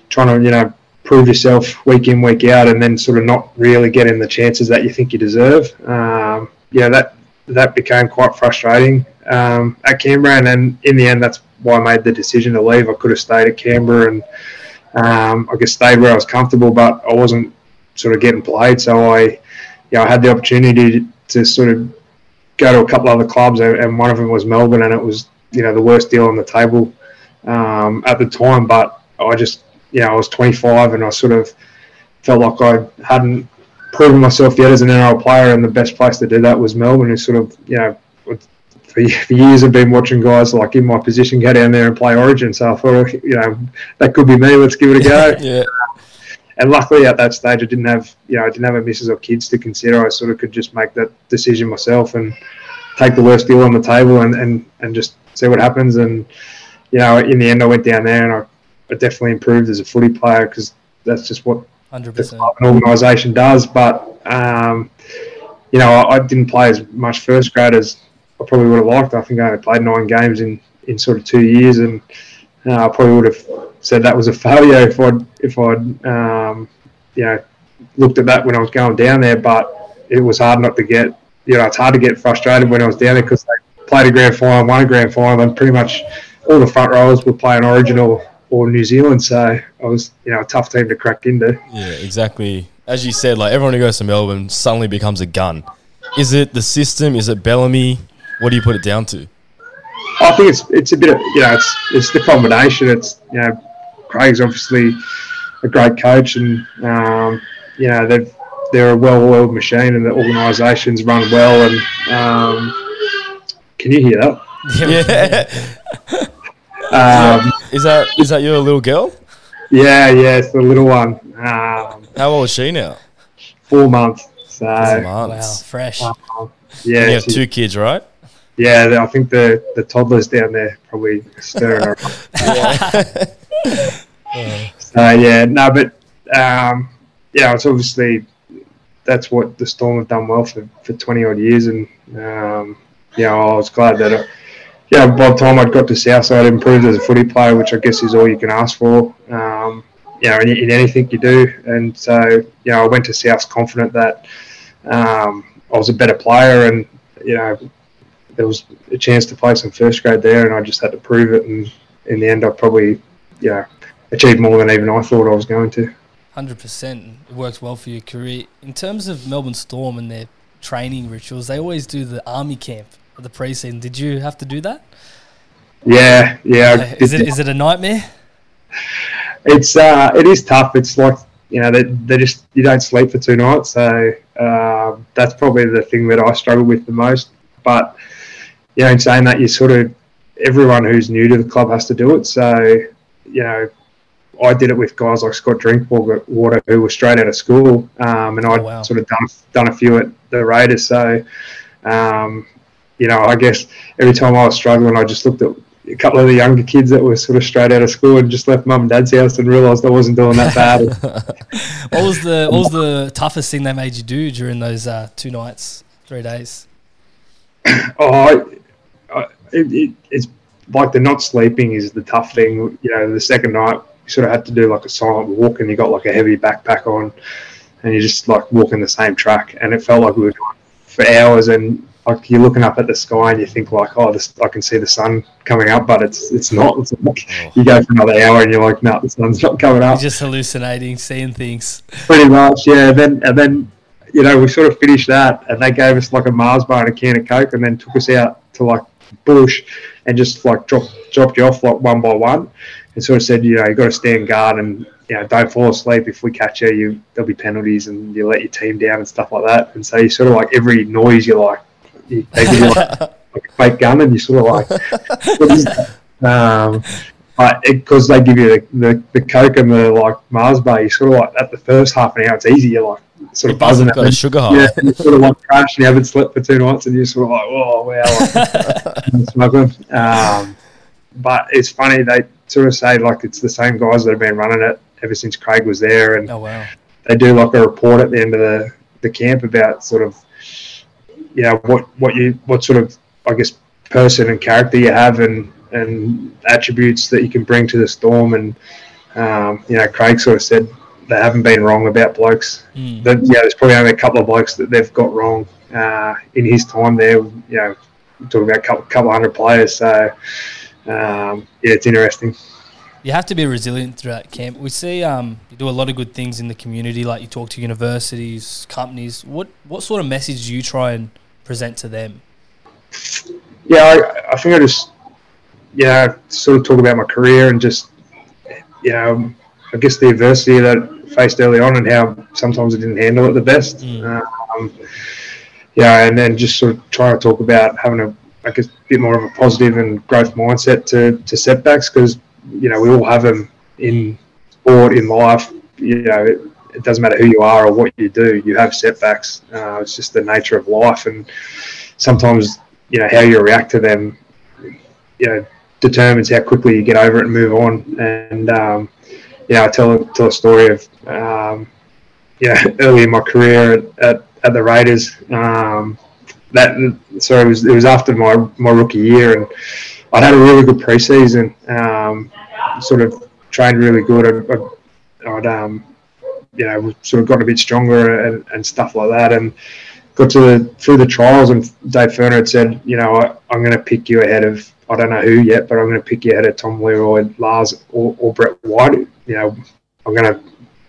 Speaker 2: trying to, you know, prove yourself week in, week out, and then sort of not really getting the chances that you think you deserve. Um, yeah, that that became quite frustrating um, at Canberra, and then in the end, that's why I made the decision to leave. I could have stayed at Canberra and um, I guess stayed where I was comfortable, but I wasn't sort of getting played. So I, you know, I had the opportunity to, to sort of go to a couple other clubs, and one of them was Melbourne, and it was you know the worst deal on the table um, at the time. But I just, you know, I was 25, and I sort of felt like I hadn't proven myself yet as an NRL player, and the best place to do that was Melbourne, who sort of, you know, for, for years I've been watching guys like in my position go down there and play Origin. So I thought, you know, that could be me. Let's give it a go. <laughs>
Speaker 3: yeah.
Speaker 2: And luckily at that stage, I didn't have, you know, I didn't have a missus or kids to consider. I sort of could just make that decision myself and take the worst deal on the table and, and, and just see what happens. And, you know, in the end, I went down there and I definitely improved as a footy player because that's just what
Speaker 1: 100%.
Speaker 2: an organisation does. But, um, you know, I, I, didn't play as much first grade as I probably would have liked. I think I only played nine games in, in sort of two years, and uh, I probably would have said that was a <laughs> failure if I'd if I'd um, you know looked at that when I was going down there. But it was hard not to get you know it's hard to get frustrated when I was down there because they played a grand final, won a grand final, and pretty much all the front rows were playing Origin or, or New Zealand. So I was you know a tough team to crack into.
Speaker 3: Yeah, exactly. As you said, like everyone who goes to Melbourne suddenly becomes a gun. Is it the system? Is it Bellamy? What do you put it down to?
Speaker 2: I think it's it's a bit of you know it's it's the combination. It's you know Craig's obviously a great coach, and um, you know they've they're a well-oiled machine, and the organisations run well. And um, can you hear that? <laughs>
Speaker 3: Yeah. <laughs> um, is that is that your little girl?
Speaker 2: Yeah, yeah, it's the little one. Um,
Speaker 3: How old is she now?
Speaker 2: Four months. So,
Speaker 3: four months.
Speaker 1: Wow, fresh.
Speaker 2: Um, yeah,
Speaker 3: and you have two kids, right?
Speaker 2: Yeah, I think the the toddlers down there probably stirring her. <laughs> <laughs> so yeah, no, but um, yeah, it's obviously that's what the Storm have done well for, for twenty odd years, and um, yeah, I was glad that. It, yeah, by the time I'd got to Southside, improved as a footy player, which I guess is all you can ask for. Um, you know, in, in, anything you do, and so you know, I went to South confident that um, I was a better player, and you know, there was a chance to play some first grade there, and I just had to prove it. And in the end, I probably you know, achieve more than even I thought I was going to.
Speaker 1: Hundred percent. It works well for your career. In terms of Melbourne Storm and their training rituals, they always do the army camp the preseason. Did you have to do that?
Speaker 2: Yeah, yeah.
Speaker 1: Is it is it a nightmare?
Speaker 2: It's uh, it is tough. It's like you know, they, they just you don't sleep for two nights, so uh, that's probably the thing that I struggle with the most. But you know, in saying that, you sort of everyone who's new to the club has to do it. So you know, I did it with guys like Scott Drinkwater, who were straight out of school, um, and I'd oh, wow. sort of done done a few at the Raiders. So um, you know, I guess every time I was struggling, I just looked at a couple of the younger kids that were sort of straight out of school and just left mum and dad's house and realised I wasn't doing that bad. <laughs> <laughs>
Speaker 1: what was the What was the toughest thing they made you do during those uh, two nights, three days? <coughs>
Speaker 2: oh, I, I, it, it, it's like the not sleeping is the tough thing. You know, the second night you sort of had to do like a silent walk and you got like a heavy backpack on and you're just like walking the same track and it felt like we were doing for hours and like you're looking up at the sky and you think like, oh, this I can see the sun coming up, but it's it's not. It's like oh. you go for another hour and you're like, no, the sun's not coming up.
Speaker 1: You're just hallucinating, seeing things.
Speaker 2: Pretty much, yeah. And then and then you know we sort of finished that, and they gave us like a Mars bar and a can of Coke, and then took us out to like bush and just like dropped dropped you off like one by one, and sort of said, you know, you got to stand guard and you know, don't fall asleep. If we catch you, you there'll be penalties and you let your team down and stuff like that. And so you sort of like every noise you're like <laughs> you, they give you like, like, a fake gun, and you sort of like, um, because they give you the, the, the coke and the like Mars bar, you sort of like at the first half an hour, it's easy. You're like sort of buzzing.
Speaker 3: Got a sugar high.
Speaker 2: Yeah, you sort of like crash and you haven't slept for two nights, and you're sort of like, oh wow, like, <laughs> smuggling. Um, but it's funny they sort of say like it's the same guys that have been running it ever since Craig was there, and
Speaker 1: oh wow,
Speaker 2: they do like a report at the end of the the camp about sort of you know what what you what sort of I guess person and character you have and and attributes that you can bring to the storm and um, you know Craig sort of said they haven't been wrong about blokes. Mm. That yeah, there's probably only a couple of blokes that they've got wrong uh, in his time there. You know, talking about a couple, couple hundred players. So um, yeah, it's interesting.
Speaker 1: You have to be resilient throughout camp. We see um, you do a lot of good things in the community, like you talk to universities, companies. What what sort of message do you try and present to them?
Speaker 2: Yeah, I, I think I just, yeah, sort of talk about my career and just, you know, I guess the adversity that I faced early on and how sometimes I didn't handle it the best. Mm. Um, yeah, and then just sort of trying to talk about having a, I guess, a bit more of a positive and growth mindset to, to setbacks because, you know, we all have them in sport, in life. You know, it, doesn't matter who you are or what you do, you have setbacks. Uh, it's just the nature of life, and sometimes you know how you react to them, you know, determines how quickly you get over it and move on. And um, yeah, I tell tell a story of um, yeah <laughs> early in my career at, at, at the Raiders. Um, that sorry, it was it was after my my rookie year, and I'd had a really good preseason. Um, sort of trained really good. I, would um, you know, sort of got a bit stronger and, and stuff like that. And got to the, through the trials, and Dave Furner had said, you know, I, am going to pick you ahead of I don't know who yet, but I'm going to pick you ahead of Tom Leroy, Lars, or, or Brett White. You know, I'm going to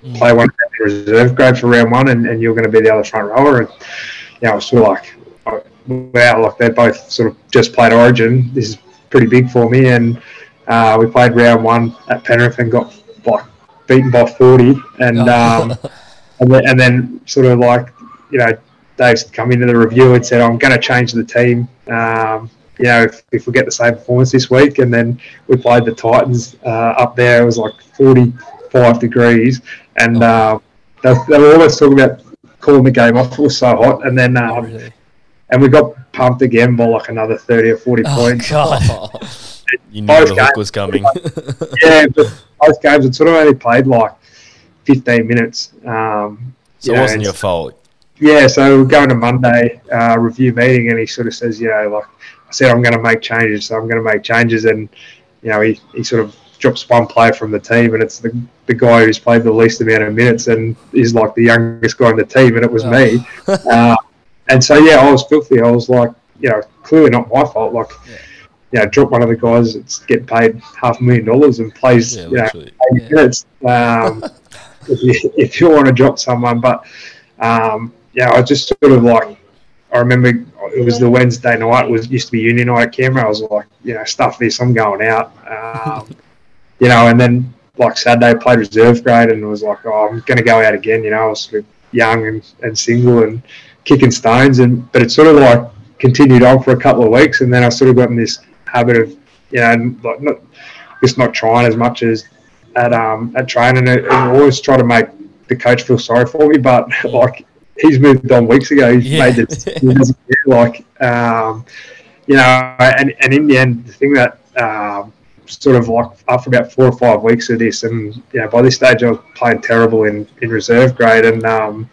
Speaker 2: mm. play one reserve grade for round one, and, and you're going to be the other front rower. And you know, I was sort of like, wow, like they both sort of just played Origin. This is pretty big for me, and uh, we played round one at Penrith and got like beaten by 40 and oh. um, <laughs> and, then, and, then, sort of like you know Dave's come into the review and said I'm going to change the team um, you know if, if, we get the same performance this week and then we played the Titans uh, up there it was like 45 degrees and oh. uh, they, they, were always talking about calling the game off it was so hot and then um, oh, really? and we got pumped again by like another 30 or 40 points God. <laughs>
Speaker 3: you knew the hook was coming.
Speaker 2: yeah, but both games had sort of only played like 15 minutes. Um,
Speaker 3: so it wasn't your fault.
Speaker 2: Yeah, so we're going to Monday uh, review meeting, and he sort of says, you know, like I said, I'm going to make changes, so I'm going to make changes, and you know, he, he sort of drops one player from the team, and it's the, the guy who's played the least amount of minutes, and is like the youngest guy in the team, and it was oh. me. Uh, and so yeah, I was filthy. I was like, you know, clearly not my fault. Like. Yeah you you know, drop one of the guys that's getting paid half a million dollars and plays,
Speaker 3: Yeah,
Speaker 2: you know,
Speaker 3: literally.
Speaker 2: 80 minutes. Um, <laughs> if, you, if you want to drop someone, but um, yeah, I just sort of like I remember it was the Wednesday night. It was used to be Union night at Canberra. I was like, you know, stuff this. I'm going out. Um, <laughs> you know, and then like Saturday, I played reserve grade and was like, oh, I'm going to go out again. You know, I was sort of young and, and single and kicking stones, and but it sort of like continued on for a couple of weeks, and then I sort of got in this habit of, you know, like not just not trying as much as at um at training, and, always try to make the coach feel sorry for me, but <laughs> like. He's moved on weeks ago. He's
Speaker 1: Yeah.
Speaker 2: made this. He doesn't care. Like, um, you know, and, and in the end, the thing that um, sort of like after about four or five weeks of this, and you know, by this stage I was playing terrible in, in reserve grade, and um,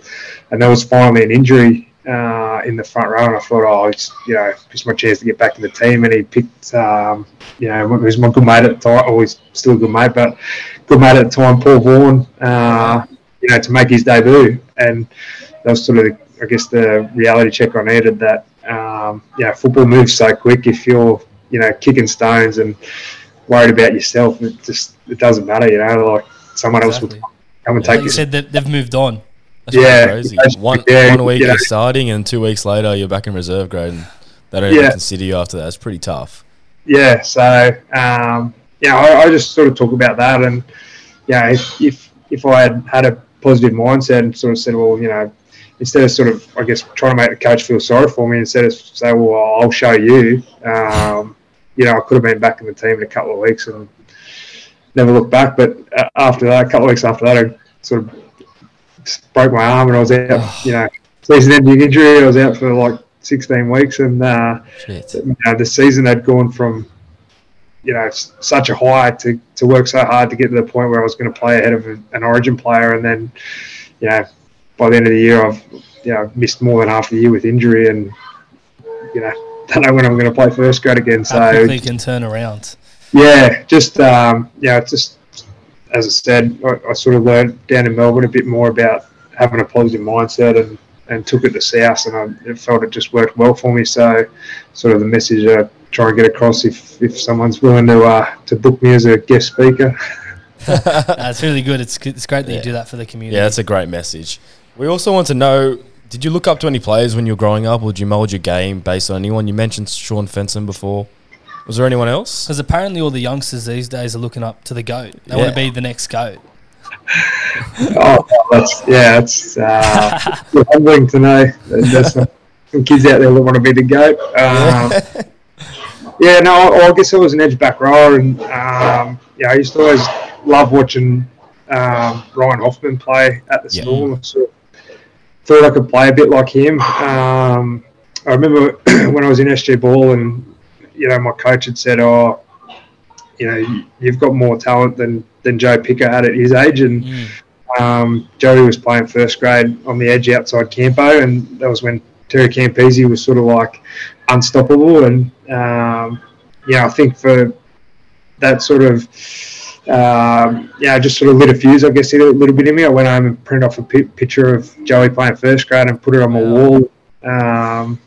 Speaker 2: and there was finally an injury uh, in the front row, and I thought, oh, it's you know, it's my chance to get back in the team, and he picked, um, you know, it was my good mate at the time, always still a good mate, but good mate at the time, Paul Vaughan, uh, you know, to make his debut, and that was sort of, I guess, the reality check I needed that, um, you know, football moves so quick. If you're, you know, kicking stones and worried about yourself, it just it doesn't matter, you know. Like someone else
Speaker 1: Exactly.
Speaker 2: will come and
Speaker 1: Like
Speaker 2: take
Speaker 1: you
Speaker 2: you.
Speaker 1: said that they've moved on.
Speaker 3: That's
Speaker 2: Yeah,
Speaker 3: crazy. One,
Speaker 2: yeah,
Speaker 3: one week
Speaker 2: know.
Speaker 3: you're starting, and two weeks later you're back in reserve grade, and they don't
Speaker 2: Yeah.
Speaker 3: even consider you after that. It's pretty tough.
Speaker 2: yeah, so um, yeah, I, I just sort of talk about that, and yeah, if, if if I had had a positive mindset and sort of said, well, you know, instead of sort of I guess trying to make the coach feel sorry for me, instead of say, well, I'll show you, um, you know, I could have been back in the team in a couple of weeks and never looked back. But uh, after that, a couple of weeks after that, I sort of broke my arm and I was out, you know, season-ending injury. I was out for like 16 weeks, and uh, you know, the season had gone from you know such a high to, to work so hard to get to the point where I was going to play ahead of a- an Origin player, and then you know by the end of the year I've you know missed more than half the year with injury, and you know <laughs> don't know when I'm going to play first grade again. So
Speaker 1: it can turn around.
Speaker 2: yeah, just um, yeah, it's just as I said, I, I sort of learned down in Melbourne a bit more about having a positive mindset and, and took it to South, and I it felt it just worked well for me. So, sort of the message I try and get across if, if someone's willing to uh, to book me as a guest speaker. <laughs>
Speaker 1: That's really good. It's it's great that
Speaker 3: Yeah.
Speaker 1: you do that for the community.
Speaker 3: Yeah, that's a great message. We also want to know: Did you look up to any players when you were growing up, or did you mold your game based on anyone? You mentioned Shaun Fensom before. Was there anyone else?
Speaker 1: Because apparently all the youngsters these days are looking up to the goat. They want to be the next goat. <laughs>
Speaker 2: oh, that's yeah, it's uh, <laughs> humbling to know there's some, some kids out there that want to be the goat. Um, Yeah, no, I, I guess I was an edge back rower, and um, yeah, I used to always love watching um, Ryan Hoffman play at the
Speaker 3: Yeah.
Speaker 2: school. I thought I could play a bit like him. Um, I remember <clears throat> when I was in SG Ball, and you know, my coach had said, "Oh, you know, you- you've got more talent than than Joe Picker had at his age," and
Speaker 1: Mm.
Speaker 2: um, Joey was playing first grade on the edge outside Campo, and that was when Terry Campese was sort of like unstoppable. And um, yeah, I think for that sort of um, yeah, just sort of lit a fuse, I guess, a little bit in me. I went home and printed off a picture of Joey playing first grade and put it on my wall. Um,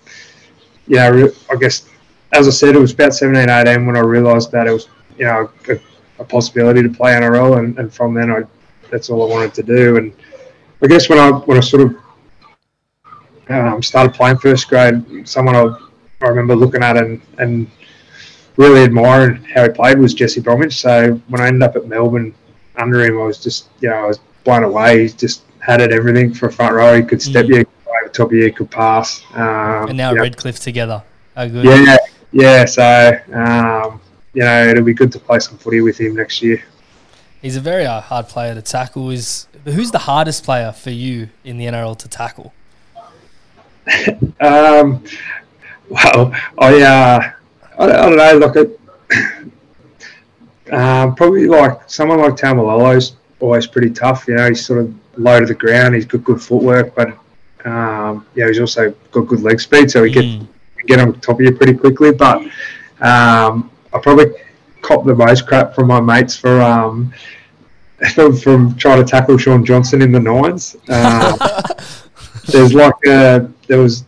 Speaker 2: yeah, re- I guess, as I said, it was about 17, 18 when I realised that it was, you know, a, a possibility to play NRL, and, and from then I, that's all I wanted to do. And I guess when I when I sort of um, started playing first grade, someone I, I remember looking at and, and really admiring how he played was Jesse Bromwich. So when I ended up at Melbourne under him, I was just, you know, I was blown away. He just had it everything for a front row. He could step
Speaker 1: Mm.
Speaker 2: you, could play over top of you, he could pass. Um,
Speaker 1: And now
Speaker 2: know,
Speaker 1: Redcliffe together. How good.
Speaker 2: yeah, yeah. Yeah, so um, you know, it'll be good to play some footy with him next year.
Speaker 1: He's a very uh, hard player to tackle. Is who's the hardest player for you in the NRL to tackle? <laughs>
Speaker 2: Um, well, I, uh, I, I don't know, like a, <coughs> um, probably like someone like Taumalolo's always pretty tough. You know, he's sort of low to the ground. He's got good footwork, but um, yeah, he's also got good leg speed, so he gets
Speaker 1: Mm.
Speaker 2: Get on top of you pretty quickly. But um, I probably cop the most crap from my mates for um, from, from trying to tackle Shaun Johnson in the nines. Um, <laughs> there's like a, there was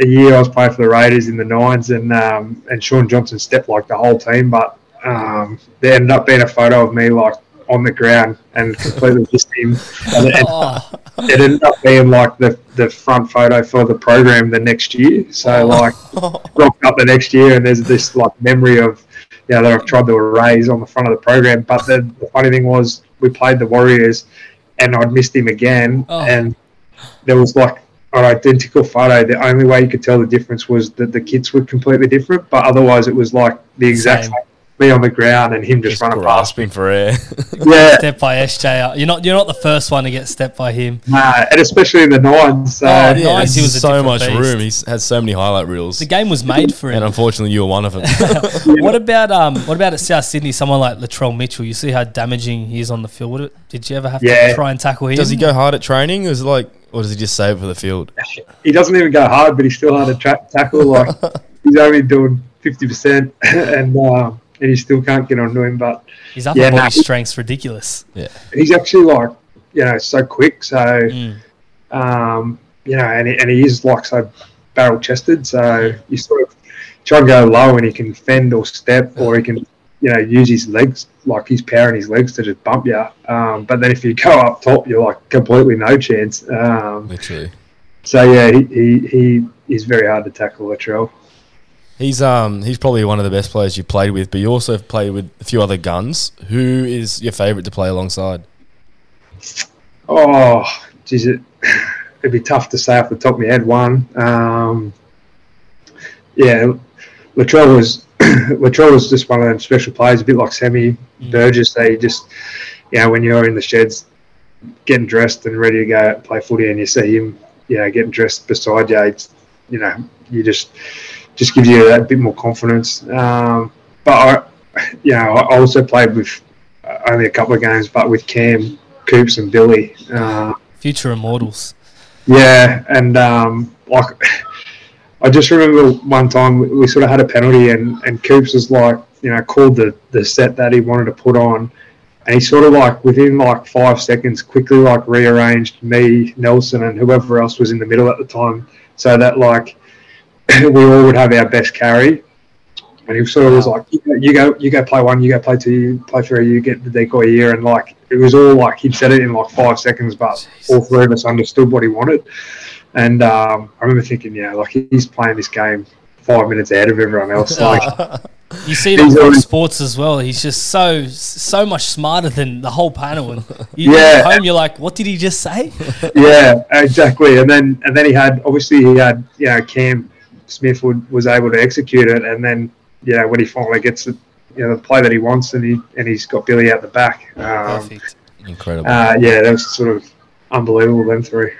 Speaker 2: a year I was playing for the Raiders in the nines, and um, and Shaun Johnson stepped like the whole team, but um, there ended up being a photo of me like on the ground and completely missed him. And it, <laughs>
Speaker 1: Oh,
Speaker 2: it ended up being like the, the front photo for the program the next year. So oh. like rocked up the next year and there's this like memory of you know that I've tried to erase on the front of the program. But the, the funny thing was we played the Warriors and I'd missed him again
Speaker 1: Oh.
Speaker 2: and there was like an identical photo. The only way you could tell the difference was that the kits were completely different, but otherwise it was like the exact
Speaker 1: Same.
Speaker 2: same. Me on the ground and him just,
Speaker 3: Just
Speaker 2: running past me.
Speaker 3: for air. <laughs>
Speaker 2: Yeah,
Speaker 1: step by SJ. You're not you're not the first one to get stepped by him.
Speaker 2: nah, and especially in the nines. So
Speaker 1: Oh,
Speaker 3: yeah,
Speaker 1: Nice, he was
Speaker 3: so much
Speaker 1: beast.
Speaker 3: room. He had so many highlight reels,
Speaker 1: The game was made for him, and
Speaker 3: unfortunately, you were one of them. <laughs> <laughs>
Speaker 1: What about um? What about at South Sydney? Someone like Latrell Mitchell. You see how damaging he is on the field. What, did you ever have to try and tackle him?
Speaker 3: does he go hard at training, or is it like, or does he just save for the field?
Speaker 2: he doesn't even go hard, but he's still hard to tra- tackle. Like he's only doing fifty percent, and um, and he still can't get onto him. But
Speaker 1: His upper
Speaker 2: Yeah,
Speaker 1: body
Speaker 2: nah.
Speaker 1: strength's ridiculous.
Speaker 2: Yeah, he's actually like you know so quick. So
Speaker 1: Mm.
Speaker 2: um, you know, and he, and he is like so barrel chested. So you sort of try and go low, and he can fend or step, or he can you know use his legs like his power in his legs to just bump you. Um, but then if you go up top, you're like completely no chance. Um,
Speaker 3: Literally,
Speaker 2: so yeah, he, he, he is very hard to tackle, Latrell.
Speaker 3: He's um he's probably one of the best players you've played with, but you also have played with a few other guns. Who is your favourite to play alongside?
Speaker 2: Oh, geez, it, it'd be tough to say off the top of my head. One, um, yeah, Latrell was <clears throat> Latrell was just one of them special players, a bit like Sammy Burgess. They just, you know, when you're in the sheds, getting dressed and ready to go play footy, and you see him, you know, getting dressed beside you, it's, you know, you just just gives you a bit more confidence. Um, but I, <laughs> you know, I also played with uh, only a couple of games, but with Cam, Coops, and Billy. Uh,
Speaker 1: Future immortals.
Speaker 2: yeah, and um, like <laughs> I just remember one time we, we sort of had a penalty, and and Coops was like, you know, called the the set that he wanted to put on, and he sort of like within like five seconds, quickly like rearranged me, Nelson, and whoever else was in the middle at the time, so that like <laughs> we all would have our best carry. And he was sort of was like, you go, you go, play one, you go play two, you play three, you get the decoy here, and like it was all like he said it in like five seconds, but all three of us understood what he wanted. And um, I remember thinking, yeah, like he's playing this game five minutes ahead of everyone else. <laughs> Like, <laughs>
Speaker 1: You see it on
Speaker 2: He's already-
Speaker 1: Sports as well. He's just so so much smarter than the whole panel. And you
Speaker 2: Yeah.
Speaker 1: get home, you're like, what did he just say?
Speaker 2: yeah, exactly. And then and then he had obviously he had you know Cam Smith would, was able to execute it, and then you know when he finally gets the you know the play that he wants, and he and he's got Billy out the back. Um,
Speaker 1: Perfect.
Speaker 3: Incredible.
Speaker 2: uh, yeah, that was sort of unbelievable. Them three.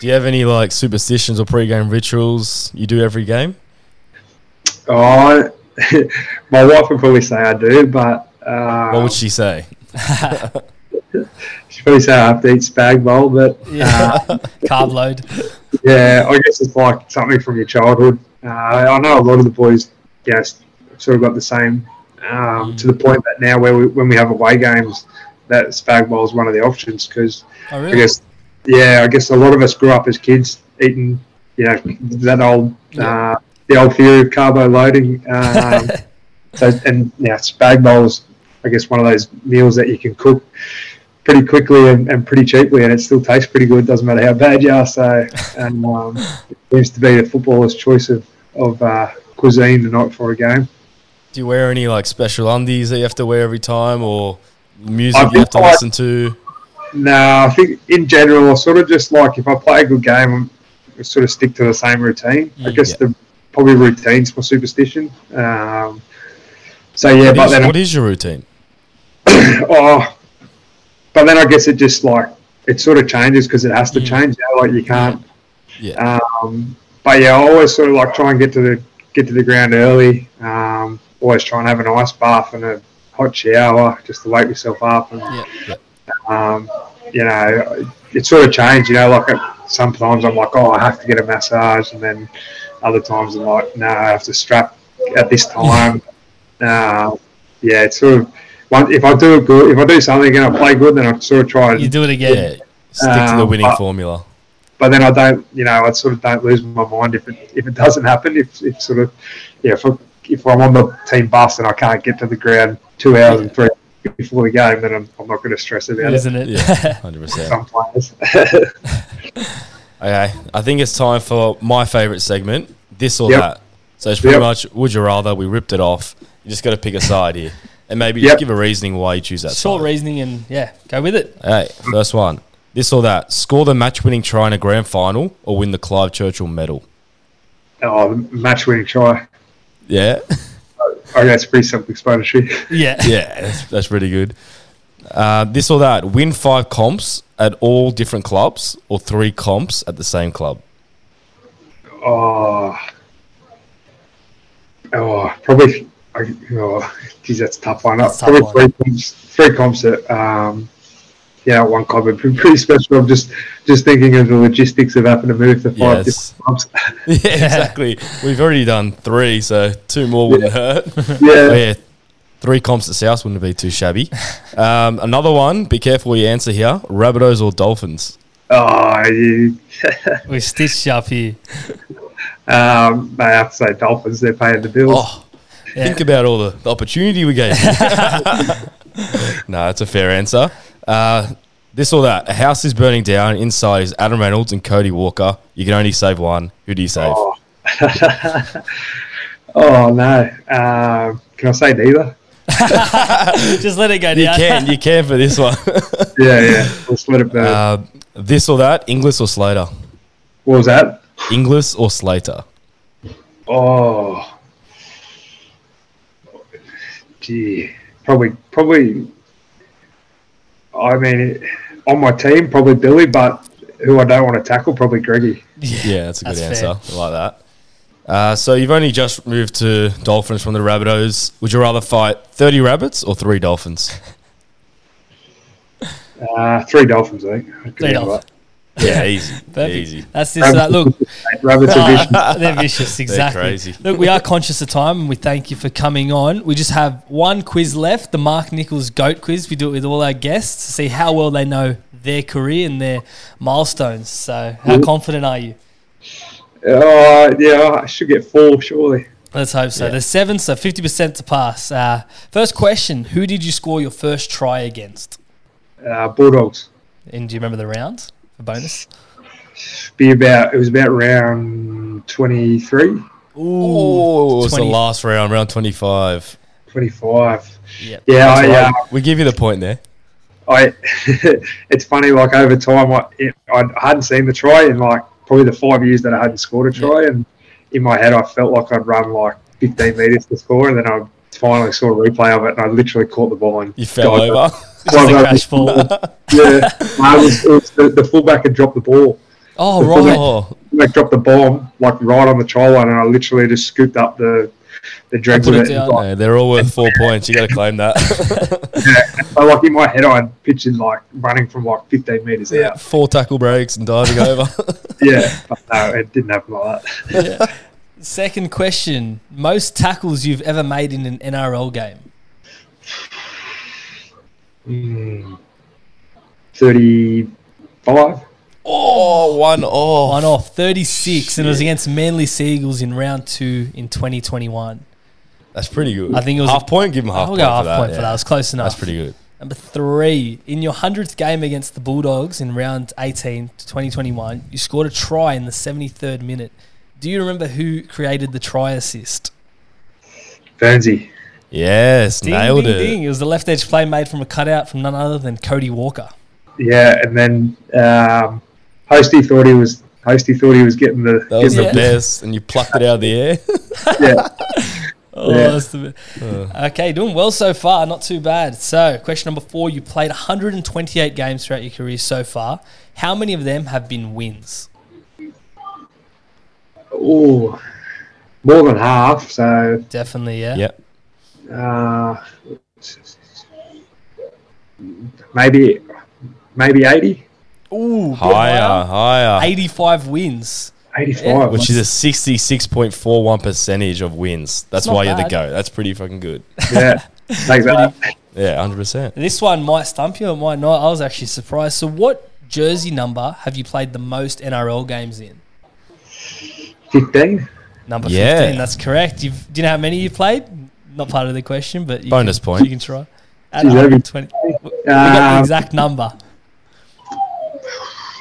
Speaker 3: do you have any like superstitions or pre-game rituals you do every game?
Speaker 2: Oh, <laughs> my wife would probably say I do, but uh,
Speaker 3: What would she say? <laughs>
Speaker 2: she'd probably say I have to eat spag bowl, but
Speaker 1: Yeah. <laughs> Carb load.
Speaker 2: Yeah, I guess it's like something from your childhood. Uh, I know a lot of the boys, yes, sort of got the same. Um, To the point that now, where we, when we have away games, that spag bowl is one of the options because
Speaker 1: Oh,
Speaker 2: I guess, yeah, I guess a lot of us grew up as kids eating, you know, that old, uh, the old theory of carbo loading. Um, <laughs> so, and yeah, spag bowls, I guess, one of those meals that you can cook pretty quickly and, and pretty cheaply, and it still tastes pretty good. Doesn't matter how bad you are. So, <laughs> and um, it seems to be a footballer's choice of of uh, cuisine the night before a game.
Speaker 3: Do you wear any like special undies that you have to wear every time, or music
Speaker 2: I
Speaker 3: you have to
Speaker 2: I-
Speaker 3: listen to?
Speaker 2: No, I think in general, I sort of just like if I play a good game, I sort of stick to the same routine. I
Speaker 1: Mm,
Speaker 2: guess
Speaker 3: yeah.
Speaker 2: the probably routine's my superstition. Um, so yeah,
Speaker 3: What
Speaker 2: but
Speaker 3: is,
Speaker 2: then
Speaker 3: what is your routine? <coughs>
Speaker 2: oh, but then I guess it just like it sort of changes because it has to
Speaker 1: Mm.
Speaker 2: change. You know, like you can't.
Speaker 3: Yeah.
Speaker 2: Um, but yeah, I always sort of like try and get to the get to the ground early. Um, always try and have an ice bath and a hot shower just to wake myself up. And
Speaker 1: Yeah.
Speaker 2: um, you know, it sort of changed. You know, like sometimes I'm like, oh, I have to get a massage, and then other times I'm like, no, I have to strap at this <laughs> time. uh, yeah, it's sort of. One, if I do it good, if I do something and I play good, then I sort of try
Speaker 1: You do it
Speaker 3: Yeah.
Speaker 1: again.
Speaker 3: Stick to the
Speaker 2: Um,
Speaker 3: winning
Speaker 2: but-
Speaker 3: formula.
Speaker 2: but then I don't, you know, I sort of don't lose my mind if it if it doesn't happen. If, if sort of, yeah, if, I, if I'm on the team bus and I can't get to the ground two hours and three before the game, then I'm, I'm not going to stress about it.
Speaker 1: Isn't it?
Speaker 3: Yeah, <laughs> hundred percent.
Speaker 2: Some players. <laughs>
Speaker 3: Okay, I think it's time for my favorite segment, this or
Speaker 2: Yep.
Speaker 3: that. So it's pretty
Speaker 2: Yep.
Speaker 3: much would you rather. We ripped it off. You just got to pick a side here, and maybe
Speaker 2: Yep.
Speaker 3: just give a reasoning why you choose that.
Speaker 1: Short
Speaker 3: side.
Speaker 1: reasoning and yeah, go with it.
Speaker 3: Hey, first one. This or that. Score the match-winning try in a grand final, or win the Clive Churchill Medal.
Speaker 2: oh, the match winning try.
Speaker 3: Yeah, <laughs>
Speaker 2: I guess pretty self-explanatory. <laughs>
Speaker 1: Yeah.
Speaker 3: yeah, that's, that's pretty good. Uh, this or that. Win five comps at all different clubs, or three comps at the same club.
Speaker 2: Oh, oh, probably. I, oh, <laughs> geez, that's a tough one.
Speaker 1: That's a
Speaker 2: probably
Speaker 1: tough
Speaker 2: three comps. Three comps at um, yeah, one club would be <laughs> pretty special. I'm just just thinking of the logistics of having to move to five
Speaker 3: Yes.
Speaker 2: different clubs. <laughs>
Speaker 3: yeah, exactly. We've already done three, so two more wouldn't hurt. Oh,
Speaker 2: yeah,
Speaker 3: yeah, three comps at South wouldn't be too shabby. Um, another one. Be careful what you answer here. Rabbitohs or Dolphins?
Speaker 2: oh, you,
Speaker 1: We stitched up here.
Speaker 2: um, I have to say Dolphins. They're paying the bills.
Speaker 3: Oh,
Speaker 1: Yeah.
Speaker 3: think about all the, the opportunity we gave you. <laughs> no, that's a fair answer. Uh, this or that. A house is burning down. Inside is Adam Reynolds and Cody Walker. You can only save one. Who do you save?
Speaker 2: Oh, <laughs> oh no. Um, can I say neither? <laughs>
Speaker 1: Just let it go
Speaker 3: You
Speaker 1: down.
Speaker 3: can. You can for this one.
Speaker 2: Yeah, yeah. Let's let it burn.
Speaker 3: uh, this or that. Inglis or Slater?
Speaker 2: what was that?
Speaker 3: Inglis or Slater?
Speaker 2: Oh, gee, probably, probably. I mean, on my team, probably Billy, but who I don't want to tackle, probably Greggy.
Speaker 3: Yeah, that's a good
Speaker 1: That's
Speaker 3: answer. I like that. Uh, so you've only just moved to Dolphins from the Rabbitohs. Would you rather fight 30 rabbits or three dolphins?
Speaker 2: Uh, three Dolphins, I think.
Speaker 1: Three Dolphins.
Speaker 3: Yeah, <laughs> easy.
Speaker 1: Perfect.
Speaker 3: Easy.
Speaker 1: That's this. That. Look.
Speaker 2: Rabbits are vicious. <laughs>
Speaker 1: they're vicious. Exactly.
Speaker 3: crazy.
Speaker 1: Look, we are conscious of time, and we thank you for coming on. We just have one quiz left, the Mark Nicholls Goat Quiz. We do it with all our guests to see how well they know their career and their milestones. So, how confident are you?
Speaker 2: Oh, yeah, I should get four, surely.
Speaker 1: Let's hope so.
Speaker 3: Yeah.
Speaker 1: There's seven, so 50% to pass. Uh, first question Who did you score your first try against?
Speaker 2: Uh, Bulldogs.
Speaker 1: And do you remember the round for bonus?
Speaker 2: Be about, it was about round 23,
Speaker 1: Ooh,
Speaker 3: Oh, it was the last round, round 25.
Speaker 2: 25.
Speaker 1: Yep.
Speaker 2: Yeah, I,
Speaker 3: That's
Speaker 2: uh,
Speaker 3: we give you the point there.
Speaker 2: I <laughs> it's funny like over time I it, I hadn't seen the try in like probably the five years that I hadn't scored a try and in my head I felt like I'd run like 15 meters to score and then I finally saw a replay of it and I literally caught the ball and
Speaker 3: You fell
Speaker 2: dived
Speaker 3: over.
Speaker 1: Just a
Speaker 2: Well,
Speaker 1: crash ball. <laughs>
Speaker 2: yeah I was, it was the, the fullback had dropped the ball
Speaker 1: Oh,
Speaker 2: The
Speaker 1: right.
Speaker 3: Oh,
Speaker 2: like dropped the bomb like right on the try line and I literally just scooped up the the dregs of
Speaker 1: it
Speaker 2: it
Speaker 1: down.
Speaker 2: got-
Speaker 3: yeah, they're all worth four points. You got to claim that. <laughs>
Speaker 2: yeah. so like in my head I had pictured like running from like 15 meters out
Speaker 3: Four tackle breaks and diving over.
Speaker 2: yeah <laughs> but no it didn't happen like that
Speaker 1: Second question Most tackles you've ever made in an NRL game?
Speaker 2: Mm, 35
Speaker 3: oh, one off.
Speaker 1: One off, 36, and it was against Manly Sea Eagles in round two in 2021.
Speaker 3: That's pretty good.
Speaker 1: I think it was-
Speaker 3: half point. Give him a half
Speaker 1: I'll
Speaker 3: point,
Speaker 1: go half
Speaker 3: for that.
Speaker 1: point for that. It was close enough.
Speaker 3: That's pretty good.
Speaker 1: Number three, in your 100th game against the Bulldogs in round 18 to 2021, you scored a try in the 73rd minute. Do you remember who created the try assist?
Speaker 2: Fernsey.
Speaker 3: Yes,
Speaker 1: Ding,
Speaker 3: nailed
Speaker 1: ding,
Speaker 3: it.
Speaker 1: ding. It was the left edge play made from a cutout from none other than Cody Walker.
Speaker 2: Yeah, and then um, Hosty thought he was Hosty thought he was getting the
Speaker 3: That was
Speaker 2: getting
Speaker 3: the
Speaker 1: Yeah.
Speaker 3: best, and you plucked it out of the air. <laughs>
Speaker 2: yeah. <laughs>
Speaker 1: Oh,
Speaker 2: Yeah.
Speaker 1: that's the Okay, doing well so far. Not too bad. So, question number four: You played 128 games throughout your career so far. How many of them have been wins?
Speaker 2: Oh, more than half. So
Speaker 1: Definitely, yeah.
Speaker 3: yep.
Speaker 2: uh, maybe maybe 80,
Speaker 1: Ooh, bit
Speaker 3: Higher, higher.
Speaker 1: 85 wins.
Speaker 2: 85.
Speaker 1: Yeah,
Speaker 3: Which is a sixty-six point four one percentage of wins. That's
Speaker 1: It's not
Speaker 3: why you're the
Speaker 1: bad.
Speaker 3: go. That's pretty fucking good.
Speaker 2: yeah, <laughs> take that.
Speaker 3: Yeah, hundred percent.
Speaker 1: This one might stump you, it might not. I was actually surprised. So, what jersey number have you played the most NRL games in?
Speaker 2: 15.
Speaker 1: Number
Speaker 3: Yeah.
Speaker 1: 15, that's correct. You've, do you know how many you've played? Not part of the question, but you
Speaker 3: Bonus
Speaker 1: can,
Speaker 3: point.
Speaker 1: You can try. At
Speaker 2: Geez, every-
Speaker 1: 120. We got the
Speaker 2: Um,
Speaker 1: exact number.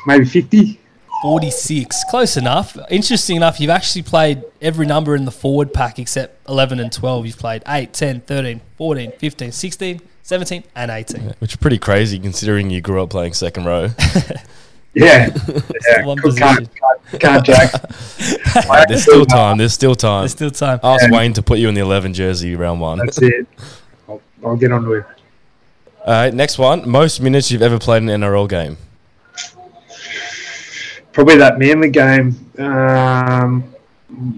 Speaker 2: maybe 50.
Speaker 1: 46. Close enough. Interesting enough, you've actually played every number in the forward pack except 11 and 12. You've played 8, 10, 13, 14, 15, 16, 17, and 18.
Speaker 3: Which is pretty crazy considering you grew up playing second row. <laughs>
Speaker 2: Yeah. yeah.
Speaker 1: one
Speaker 2: Can't, can't, can't jack. <laughs>
Speaker 3: There's still time. There's still time.
Speaker 1: There's still time.
Speaker 3: Ask
Speaker 2: Yeah.
Speaker 3: Wayne to put you in the 11 jersey round one.
Speaker 2: That's it. I'll, I'll get on to it.
Speaker 3: All right, next one. Most minutes you've ever played in an NRL game.
Speaker 2: Probably that Manly game. Um,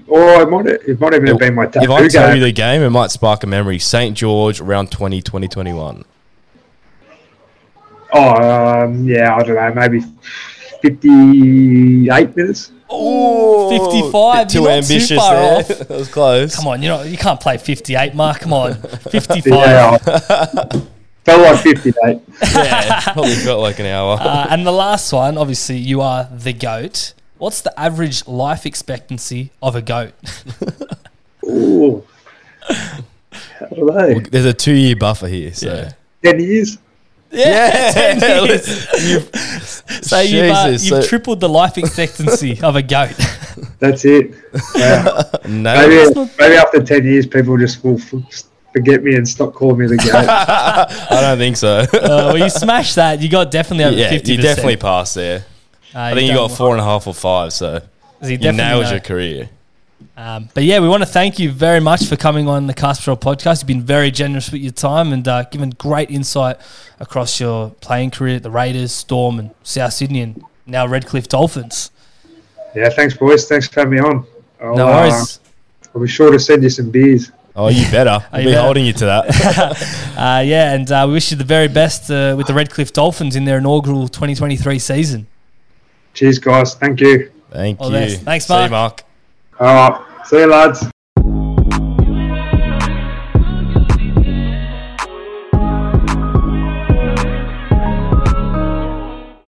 Speaker 2: or it might, it might even have been my
Speaker 3: If I tell
Speaker 2: game.
Speaker 3: you the game, it might spark a memory. St. George, round 20, 2021.
Speaker 2: Oh, um, yeah, I don't know, maybe 58 minutes.
Speaker 1: Ooh, 55.
Speaker 3: Too
Speaker 1: You're not
Speaker 3: ambitious
Speaker 1: too far
Speaker 3: there.
Speaker 1: off. <laughs>
Speaker 3: that was close.
Speaker 1: Come on, you know you can't play 58, Mark. Come on, <laughs> 55.
Speaker 2: Yeah, <laughs> felt like 58.
Speaker 3: Yeah, probably felt like an hour.
Speaker 1: Uh, and the last one, obviously, you are the goat. What's the average life expectancy of a goat?
Speaker 2: Ooh. How do they?
Speaker 3: There's a two year buffer here. So.
Speaker 1: Yeah.
Speaker 2: 10 years?
Speaker 3: Yeah, <laughs>
Speaker 1: 10 <laughs> years.
Speaker 3: You've- <laughs>
Speaker 1: So you've, uh,
Speaker 3: Jesus,
Speaker 1: you've
Speaker 3: so-
Speaker 1: tripled the life expectancy of a goat.
Speaker 2: That's it. Wow.
Speaker 3: no,
Speaker 2: maybe, maybe after 10 years, people just will f- forget me and stop calling me the goat.
Speaker 3: I don't think so.
Speaker 1: Uh, well, you smashed that. You got definitely over
Speaker 3: yeah,
Speaker 1: 50%.
Speaker 3: you definitely passed there.
Speaker 1: Uh,
Speaker 3: I think you got four and a half or five, so
Speaker 1: You
Speaker 3: you nailed your career.
Speaker 1: Um, but yeah, we want to thank you very much for coming on the Cast Patrol podcast. You've been very generous with your time and uh, given great insight across your playing career at the Raiders, Storm, and South Sydney, and now Redcliffe Dolphins.
Speaker 2: yeah, thanks, boys. Thanks for having me on. I'll,
Speaker 1: No
Speaker 2: uh,
Speaker 1: worries.
Speaker 2: I'll be sure to send you some beers.
Speaker 3: Oh, you better. <laughs> I'll
Speaker 1: you
Speaker 3: be
Speaker 1: better.
Speaker 3: holding you to that. <laughs>
Speaker 1: Uh, yeah, and uh, we wish you the very best uh, with the Redcliffe Dolphins in their inaugural 2023 season.
Speaker 2: Cheers, guys. Thank you.
Speaker 3: Thank
Speaker 1: All
Speaker 3: you.
Speaker 1: best. Thanks,
Speaker 3: See you,
Speaker 1: Mark.
Speaker 2: Right. See you, lads.